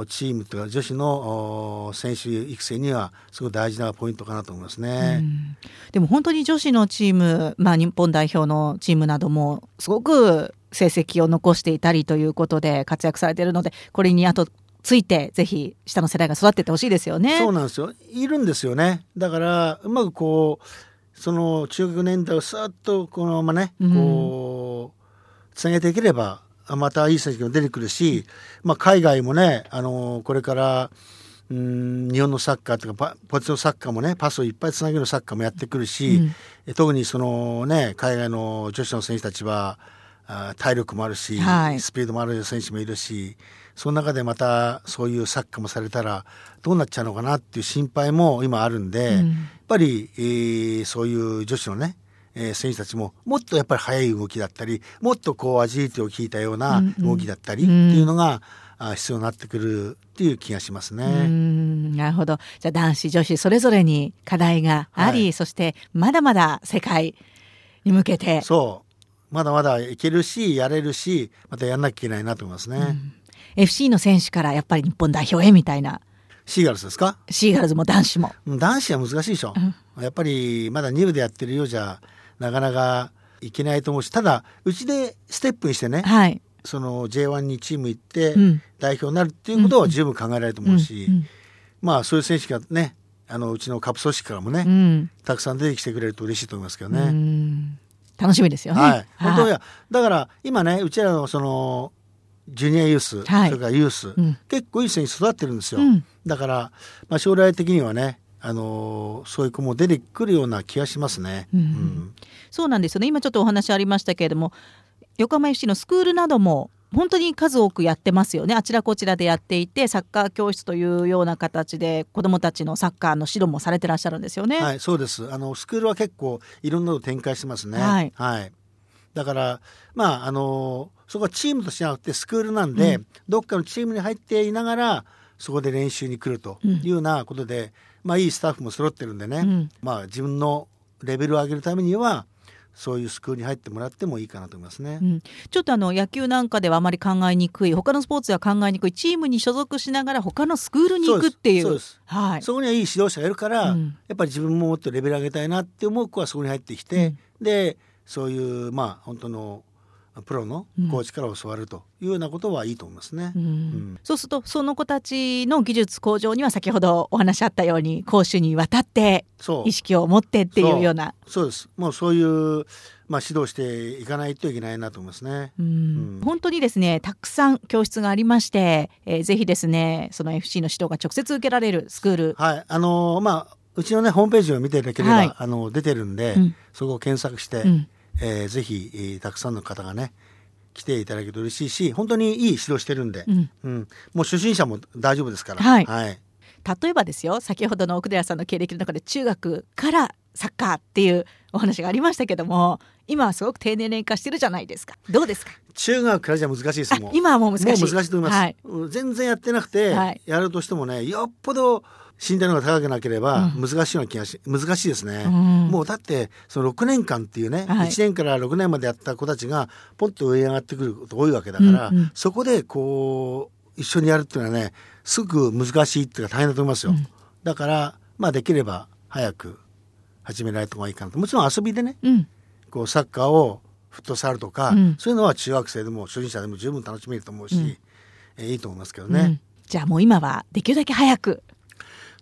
チームというか女子の選手育成にはすごい大事なポイントかなと思いますね、うん、でも本当に女子のチーム、まあ、日本代表のチームなどもすごく成績を残していたりということで活躍されているのでこれにあとついてぜひ下の世代が育っててほしいですよね。そうなんですよ。いるんですよね。だからうまくこうその中学年代をさっとこのままねこうつなげていければまたいい成績も出てくるし、まあ、海外もね、あのー、これからうん日本のサッカーというかポジションサッカーもねパスをいっぱいつなげるサッカーもやってくるし、うん、特にそのね海外の女子の選手たちはあ体力もあるし、はい、スピードもある選手もいるしその中でまたそういうサッカーもされたらどうなっちゃうのかなっていう心配も今あるんで、うん、やっぱり、えー、そういう女子のねえー、選手たちももっとやっぱり速い動きだったりもっとこうアジリティを聞いたような動きだったりっていうのが、うんうん、必要になってくるっていう気がしますね。なるほどじゃあ男子女子それぞれに課題があり、はい、そしてまだまだ世界に向けてそうまだまだいけるしやれるしまたやんなきゃいけないなと思いますね。うん、FC の選手からやっぱり日本代表へみたいな。シーガルズですか？シーガルズも男子も。男子は難しいでしょ。うん、やっぱりまだ2部でやってるようじゃなかなかいけないと思うしただうちでステップにしてね、はい、その J1 にチーム行って代表になるっていうことは十分考えられると思うし、うんうん、まあそういう選手がねあのうちのカプ組織からもね、うん、たくさん出てきてくれると嬉しいと思いますけどね。楽しみですよ。ね。はい、本当やだから今ねうちらのそのジュニアユース、はい、それからユース、うん、結構いい選手育ってるんですよ。うん、だから、まあ、将来的にはねあのそういう子も出てくるような気がしますね、うん、うん、そうなんですよね。今ちょっとお話ありましたけれども横浜 FC のスクールなども本当に数多くやってますよね。あちらこちらでやっていてサッカー教室というような形で子どもたちのサッカーの指導もされてらっしゃるんですよね。はいそうです。あのスクールは結構いろんなの展開してますね。はい、はい、だからまああのそこはチームとしてなくてスクールなんで、うん、どっかのチームに入っていながらそこで練習に来るというようなことで、うん、まあいいスタッフも揃ってるんでね、うん、まあ自分のレベルを上げるためにはそういうスクールに入ってもらってもいいかなと思いますね、うん、ちょっとあの野球なんかではあまり考えにくい他のスポーツでは考えにくいチームに所属しながら他のスクールに行くっていう。はい、そこにはいい指導者がいるから、うん、やっぱり自分ももっとレベル上げたいなって思う子はそこに入ってきて、うん、でそういうまあ本当のプロのコーチから教わるというようなことはいいと思いますね、うん。うん、そうするとその子たちの技術向上には先ほどお話あったように講師にわたって意識を持ってっていうような。そう。です。もうそういう、まあ、指導していかないといけないなと思いますね、うん、本当にですねたくさん教室がありまして、えー、ぜひですねその FC の指導が直接受けられるスクール。はい。あのー、まあうちのねホームページを見ていただければ、はい、あの出てるんで、そこを検索して、えー、ぜひ、えー、たくさんの方がね来ていただけると嬉しいし本当にいい指導してるんで、うん、うん、もう初心者も大丈夫ですから、はい、はい、例えばですよ先ほどの奥寺さんの経歴の中で中学からサッカーっていうお話がありましたけども今はすごく低年齢化してるじゃないですか。どうですか？中学からじゃ難しいです。もん今はもう難しい。難しいと思います、はい、全然やってなくて、はい、やるとしてもねよっぽど身体能力が高くなければ難しいような気がし、うん、難しいですね、うん、もうだってその6年間っていうね、はい、1年から6年までやった子たちがポンと上に上がってくること多いわけだから、うんうん、そこでこう一緒にやるっていうのはねすごく難しいっていうか大変だと思いますよ、うん、だからまあできれば早く始められた方がいいかなと。もちろん遊びでね、こうサッカーをフットサルとか、そういうのは中学生でも初心者でも十分楽しめると思うし、えー、いいと思いますけどね、じゃあもう今はできるだけ早く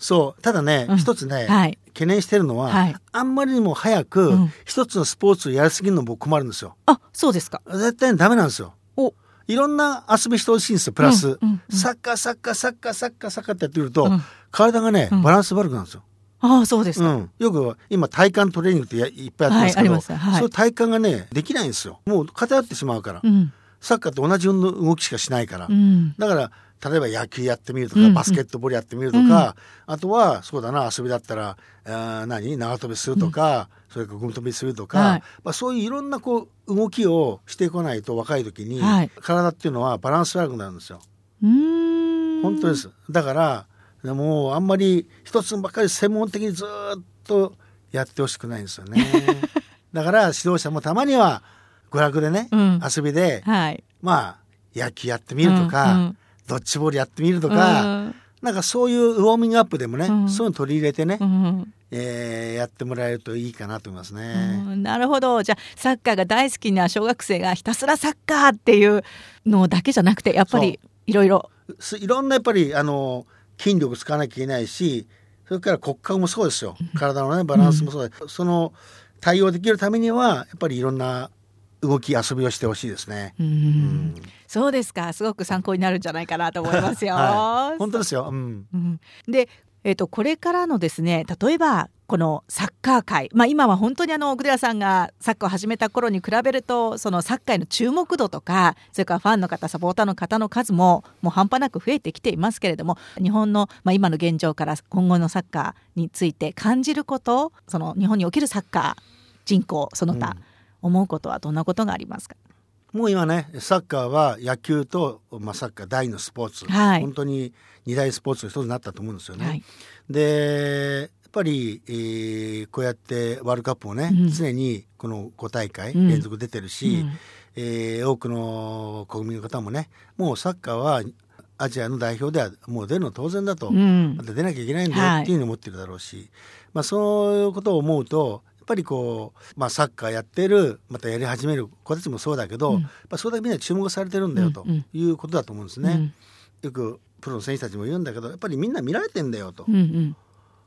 そう。ただね、うん、一つね、はい、懸念してるのは、はい、あんまりにも早く一つのスポーツをやりすぎるのも困るんですよ。あそうですか。絶対ダメなんですよ。お。いろんな遊びしてほしいんですよプラス、うんうんうん、サッカーサッカーサッカーサッカーサッカーってやってると、うん、体がねバランス悪くなるんですよ。ああそうですか、うん、よく今体幹トレーニングっていっぱいやってますけど、はい、そういう体幹がねできないんですよ。もう偏ってしまうから、うん、サッカーって同じ動きしかしないから、うん、だから例えば野球やってみるとか、バスケットボールやってみるとか、あとはそうだな遊びだったらあ何？縄跳びするとか、それからゴム跳びするとか、はい、まあ、そういういろんなこう動きをしてこないと若い時に、はい、体っていうのはバランス悪くなるんですよ。本当です。だからでもあんまり一つばっかり専門的にずっとやってほしくないんですよね。だから指導者もたまには娯楽でね、うん、遊びで、はい、まあ野球やってみるとか、うんうんドッジボールやってみるとか、うん、なんかそういうウォーミングアップでもね、うん、そういうの取り入れてね、うん、えー、やってもらえるといいかなと思いますね。なるほど。じゃあサッカーが大好きな小学生がひたすらサッカーっていうのだけじゃなくてやっぱりいろいろ。いろんなやっぱりあの筋力使わなきゃいけないしそれから骨格もそうですよ。体のねバランスもそうで、その対応できるためにはやっぱりいろんな動き遊びをしてほしいですね。うん、そうですか。すごく参考になるんじゃないかなと思いますよ。はい、本当ですよ。うん、うん、で、えっ、ー、とこれからのですね、例えばこのサッカー界、まあ今は本当にあの奥寺さんがサッカーを始めた頃に比べるとそのサッカーへの注目度とか、それからファンの方、サポーターの方の数ももう半端なく増えてきていますけれども、日本のまあ今の現状から今後のサッカーについて感じること、その日本におけるサッカー人口その他。うん思うことはどんなことがありますか？もう今ねサッカーは野球と、まあ、サッカー大のスポーツ、はい、本当に二大スポーツの一つになったと思うんですよね。はい、でやっぱり、えー、こうやってワールドカップをね、うん、常にこの5大会連続出てるし、うん、えー、多くの国民の方もねもうサッカーはアジアの代表ではもう出るの当然だと、うん、また出なきゃいけないんだよっていうふうに思ってるだろうし、はい、まあ、そういうことを思うとぱりこう、まあ、サッカーやってるまたやり始める子たちもそうだけど、うん、やっぱそれだけみんな注目されてるんだよということだと思うんですね。うん、よくプロの選手たちも言うんだけどやっぱりみんな見られてんだよと。うんうん、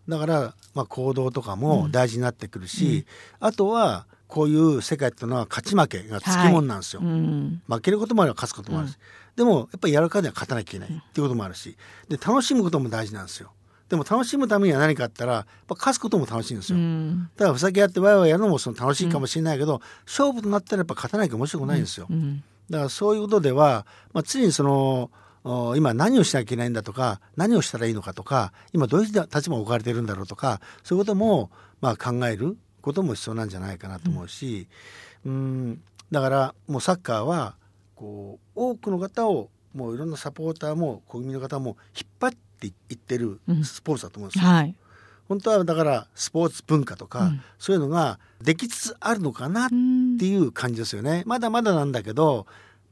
だから、まあ、行動とかも大事になってくるし、あとはこういう世界っていうのは勝ち負けがつきもんなんですよ、はいうん、負けることもあれば勝つこともあるし、うん、でもやっぱりやるからには勝たなきゃいけないっていうこともあるし。で楽しむことも大事なんですよ。でも楽しむためには何かあったらやっぱ勝つことも楽しいんですよ、うん、だからふざけ合ってワイワイやるのもその楽しいかもしれないけど、うん、勝負となったらやっぱ勝たないと面白くないんですよ、うん、だからそういうことでは、まあ、常にその今何をしなきゃいけないんだとか何をしたらいいのかとか今どういう立場を置かれてるんだろうとかそういうこともまあ考えることも必要なんじゃないかなと思うし、うん、だからもうサッカーはこう多くの方をもういろんなサポーターも国民の方も引っ張っていってるスポーツだと思うんですよ。うんはい、本当はだからスポーツ文化とか、うん、そういうのができつつあるのかなっていう感じですよね。まだまだなんだけどやっ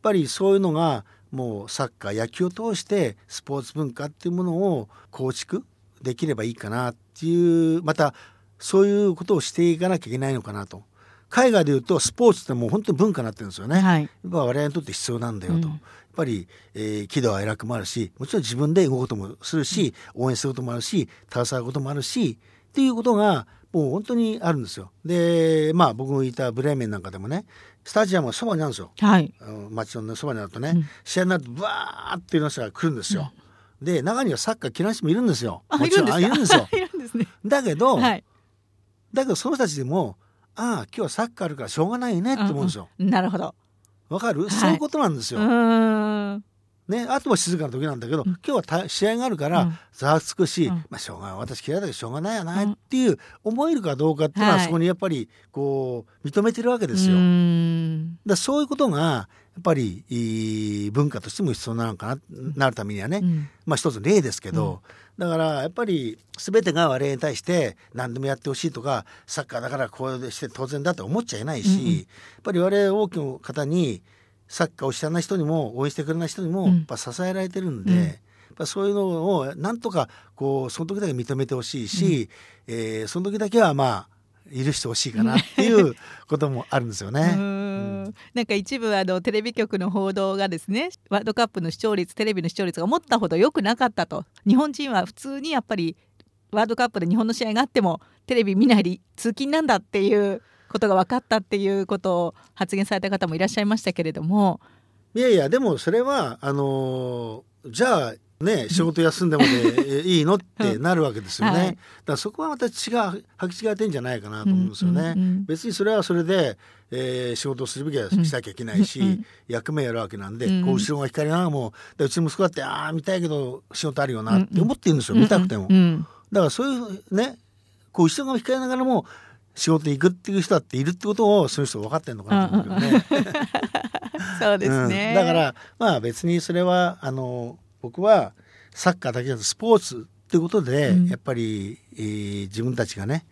ぱりそういうのがもうサッカー野球を通してスポーツ文化っていうものを構築できればいいかなっていうまたそういうことをしていかなきゃいけないのかなと。海外でいうとスポーツってもう本当に文化になってるんですよね。はい、我々にとって必要なんだよと。うん、ぱり、えー、喜怒哀楽もあるしもちろん自分で動くこともするし、応援することもあるし携わることもあるしっていうことがもう本当にあるんですよ。でまあ僕もいたブレーメンなんかでもねスタジアムはそばにあるんですよ。はい、街のそばにあるとね、うん、試合になるとバーっていう人が来るんですよ。うん、で中にはサッカー嫌いな人もいるんですよ。もちろんいるんですよ。ね、だけど、はい、だけどその人たちでもああ今日はサッカーあるからしょうがないねって思うんですよ。うんうん、なるほど。わかる、はい、そういうことなんですよ。ね、あとは静かな時なんだけど、うん、今日は試合があるからざわつくし、うん、まあ、しょうが私嫌いだけどしょうがないよなっていう思えるかどうかっていうのは、そこにやっぱりこう認めてるわけですよ。だそういうことがやっぱり文化としても必要なのかななるためにはね、うん、まあ一つ例ですけど、だからやっぱり全てが我々に対して何でもやってほしいとかサッカーだからこうして当然だと思っちゃいないし、うん、やっぱり我々多くの方にサッカーを知らない人にも応援してくれない人にもやっぱ支えられてるんで。うん。やそういうのをなんとかこうその時だけ認めてほしいし、うん、えー、その時だけはまあ許してほしいかなっていうこともあるんですよね。なんか一部あのテレビ局の報道がですねワールドカップの視聴率テレビの視聴率が思ったほど良くなかったと。日本人は普通にやっぱりワールドカップで日本の試合があってもテレビ見ないで通勤なんだっていうことが分かったっていうことを発言された方もいらっしゃいましたけれども。いやいやでもそれはあのじゃあね、仕事休んでもで いいの？ってなるわけですよね。はい、だからそこはまた違う履き違えてんじゃないかなと思うんですよね。うんうんうん、別にそれはそれで、えー、仕事をするべきはしなきゃいけないし、うんうん、役目やるわけなんで、うん、こう後ろが光りながらもうちの息子だってああ見たいけど仕事あるよなって思ってるんですよ、見たくても。だからそういうねこう後ろが光りながらも仕事行くっていう人だっているってことをそういう人分かってんのかなと思うけどね。そうですね、だからまあ別にそれはあの僕はサッカーだけじゃなくスポーツっていうことで、うん、やっぱり、えー、自分たちがね、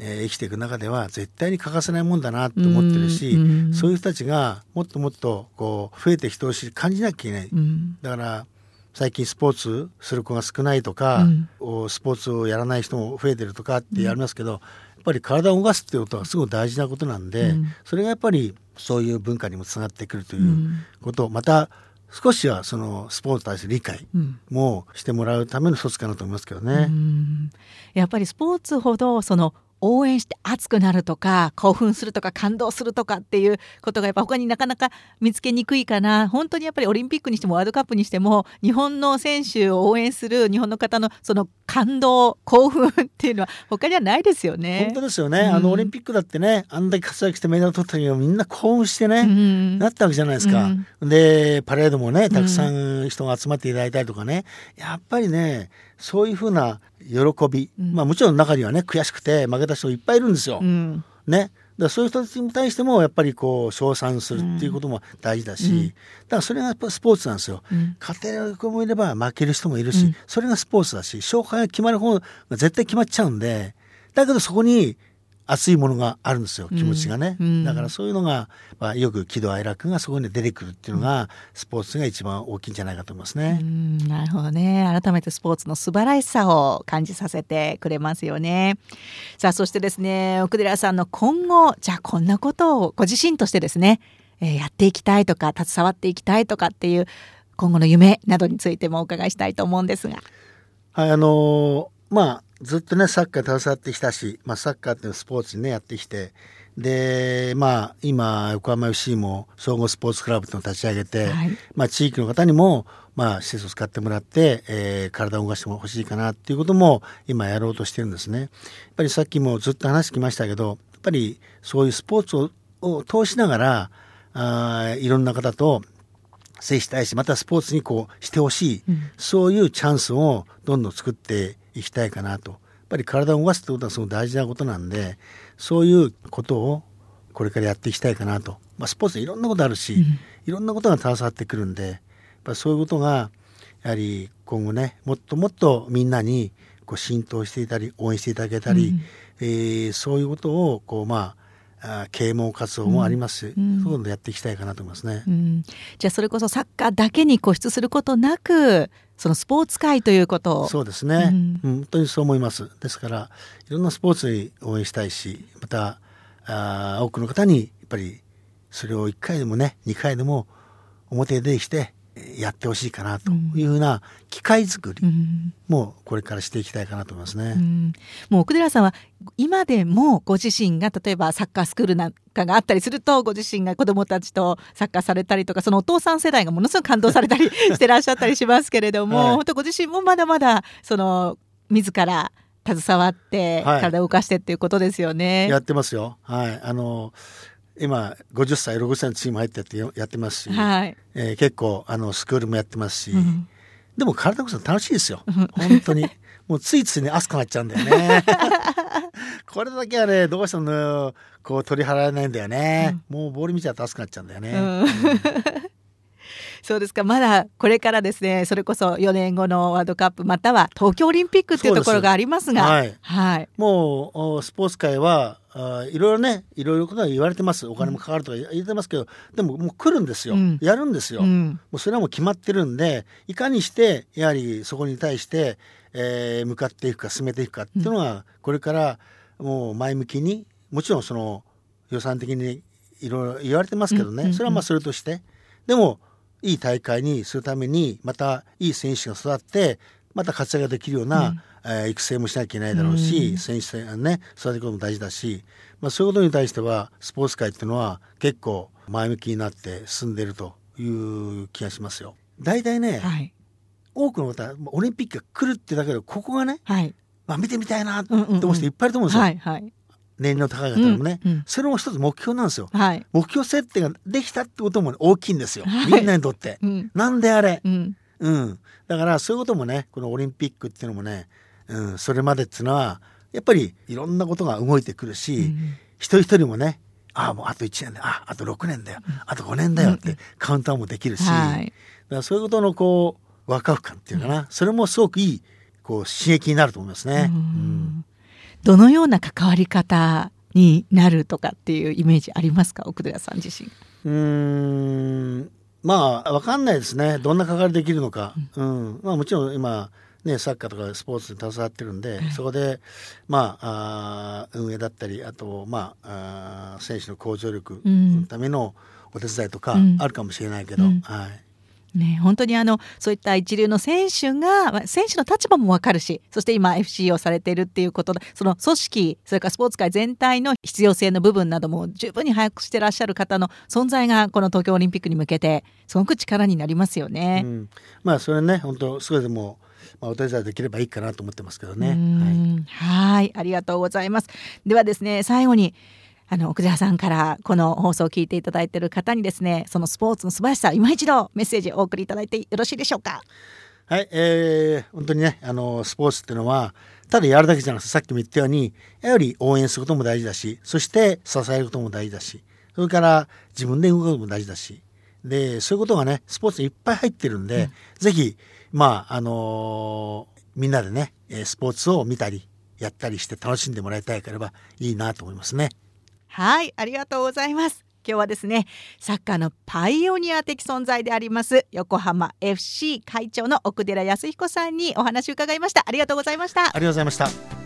えー、生きていく中では絶対に欠かせないもんだなと思ってるし、うん、そういう人たちがもっともっとこう増えてきてほしい感じなきゃいけない。うん、だから最近スポーツする子が少ないとか、うん、スポーツをやらない人も増えてるとかってやりますけど、やっぱり体を動かすっていうことはすごく大事なことなんで、それがやっぱりそういう文化にもつながってくるということをまた少しはそのスポーツに対する理解もしてもらうための一つかなと思いますけどね。やっぱりスポーツほどその応援して熱くなるとか興奮するとか感動するとかっていうことがやっぱ他になかなか見つけにくいかな。本当にやっぱりオリンピックにしてもワールドカップにしても日本の選手を応援する日本の方のその感動興奮っていうのは他にはないですよね。本当ですよね、うん、あのオリンピックだってねあんだけ活躍してメダル取った時はみんな興奮してね、うん、なったわけじゃないですか。うん、でパレードもねたくさん人が集まっていただいたりとかね。やっぱりねそういうふうな喜び、うん、まあもちろん中にはね悔しくて負けた人いっぱいいるんですよ。うん、ね。だそういう人たちに対してもやっぱりこう称賛するっていうことも大事だし、うん、だからそれがやっぱスポーツなんですよ。うん、勝てる子もいれば負ける人もいるし、うん、それがスポーツだし勝敗が決まる方が絶対決まっちゃうんでだけどそこに熱いものがあるんですよ気持ちがね、うん、だからそういうのが、まあ、よく喜怒哀楽がそこに出てくるっていうのが、スポーツが一番大きいんじゃないかと思いますね。なるほどね改めてスポーツの素晴らしさを感じさせてくれますよね。さあそしてですね奥寺さんの今後じゃあこんなことをご自身としてですね、えー、やっていきたいとか携わっていきたいとかっていう今後の夢などについてもお伺いしたいと思うんですが。はいあのー、まあずっとねサッカー携わってきたし、まあ、サッカーっていうスポーツにねやってきてでまあ今横浜 FC も総合スポーツクラブと立ち上げて、はい、まあ、地域の方にもまあ施設を使ってもらって、えー、体を動かしてほしいかなっていうことも今やろうとしてるんですね。やっぱりさっきもずっと話してきましたけどやっぱりそういうスポーツをを通しながらあいろんな方と接したいしまたスポーツにこうしてほしい、うん、そういうチャンスをどんどん作っていきたいかなと。やっぱり体を動かすってことはすごく大事なことなんでそういうことをこれからやっていきたいかなと、まあ、スポーツいろんなことあるし、うん、いろんなことが携わってくるんでやっぱそういうことがやはり今後ねもっともっとみんなにこう浸透していたり応援していただけたり、うん、えー、そういうことをこうまあ啓蒙活動もあります、うん、そういうのやっていきたいかなと思いますね、うん、じゃあそれこそサッカーだけに固執することなくそのスポーツ界ということそうですね、うん、本当にそう思います。ですからいろんなスポーツに応援したいしまたあ多くの方にやっぱりそれを1回でもね2回でも表できてやってほしいかなというふうな機械作りもこれからしていきたいかなと思いますね。うん、もう奥寺さんは今でもご自身が例えばサッカースクールなんかがあったりするとご自身が子どもたちとサッカーされたりとかそのお父さん世代がものすごく感動されたりしてらっしゃったりしますけれども、はい、本当ご自身もまだまだその自ら携わって体を動かしてっていうことですよね。はい、やってますよ。はい、あの今50歳60歳のチーム入ってやってやってますし、はい。えー、結構あのスクールもやってますし、うん、でも体こそ楽しいですよ。本当に。もうついついね熱くなっちゃうんだよね。これだけはねどうしてもこう取り払えないんだよね、うん、もうボール見ちゃうと熱くなっちゃうんだよね、うんそうですか。まだこれからですねそれこそ4年後のワールドカップまたは東京オリンピックっていうところがありますがはい、はい、もうスポーツ界はいろいろねいろいろことが言われてます。お金もかかるとか言ってますけど、うん、でももう来るんですよ、うん、やるんですよ、うん、もうそれはもう決まってるんでいかにしてやはりそこに対して、えー、向かっていくか進めていくかっていうのは、これからもう前向きにもちろんその予算的にいろいろ言われてますけどね、それはまあそれとして。でもいい大会にするためにまたいい選手が育ってまた活躍ができるような、えー、育成もしなきゃいけないだろうし、うん、選手ね育てることも大事だし、まあ、そういうことに対してはスポーツ界っていうのは結構前向きになって進んでいるという気がしますよ。大体ね、はい、多くの方オリンピックが来るってだけでここがね、はい、まあ、見てみたいなって思う人いっぱいいると思うんですよ。はいはい年齢の高い方もね、うんうん、それも一つ目標なんですよ、はい、目標設定ができたってことも、ね、大きいんですよ、はい、みんなにとって、うん、なんであれ、うん、うん、だからそういうこともねこのオリンピックっていうのもねうん、それまでっていうのはやっぱりいろんなことが動いてくるし、うん、一人一人もねああもうあと1年だああと6年だよ、あと5年だよってカウンターもできるし、はい、だからそういうことのこうワクワク感っていうかな、それもすごくいいこう刺激になると思いますね。どのような関わり方になるとかっていうイメージありますか？奥寺さん自身。うん。まあ分かんないですね。どんな関わりできるのか、うん、うん、まあ、もちろん今ね、サッカーとかスポーツに携わってるんで、はい、そこで、まあ、あ運営だったりあと、まあ、あ選手の向上力のためのお手伝いとかあるかもしれないけど、うん、はい。ね、本当にあのそういった一流の選手が選手の立場も分かるしそして今 FC をされているっていうことでその組織それからスポーツ界全体の必要性の部分なども十分に把握してらっしゃる方の存在がこの東京オリンピックに向けてすごく力になりますよね。うん、まあそれね本当それでもまあ、お手伝いできればいいかなと思ってますけどね。はい、ありがとうございます。ではですね、最後に。あの奥寺さんからこの放送を聞いていただいている方にですねそのスポーツの素晴らしさ今一度メッセージをお送りいただいてよろしいでしょうか？はい、えー、本当にねあのスポーツっていうのはただやるだけじゃなくてさっきも言ったようにやはり応援することも大事だしそして支えることも大事だしそれから自分で動くことも大事だしでそういうことがねスポーツにいっぱい入ってるんで、うん、ぜひまああのー、みんなでねスポーツを見たりやったりして楽しんでもらいたいからばいいなと思いますね。はいありがとうございます。今日はですねサッカーのパイオニア的存在であります横浜 FC 会長の奥寺康彦さんにお話を伺いました。ありがとうございました。ありがとうございました。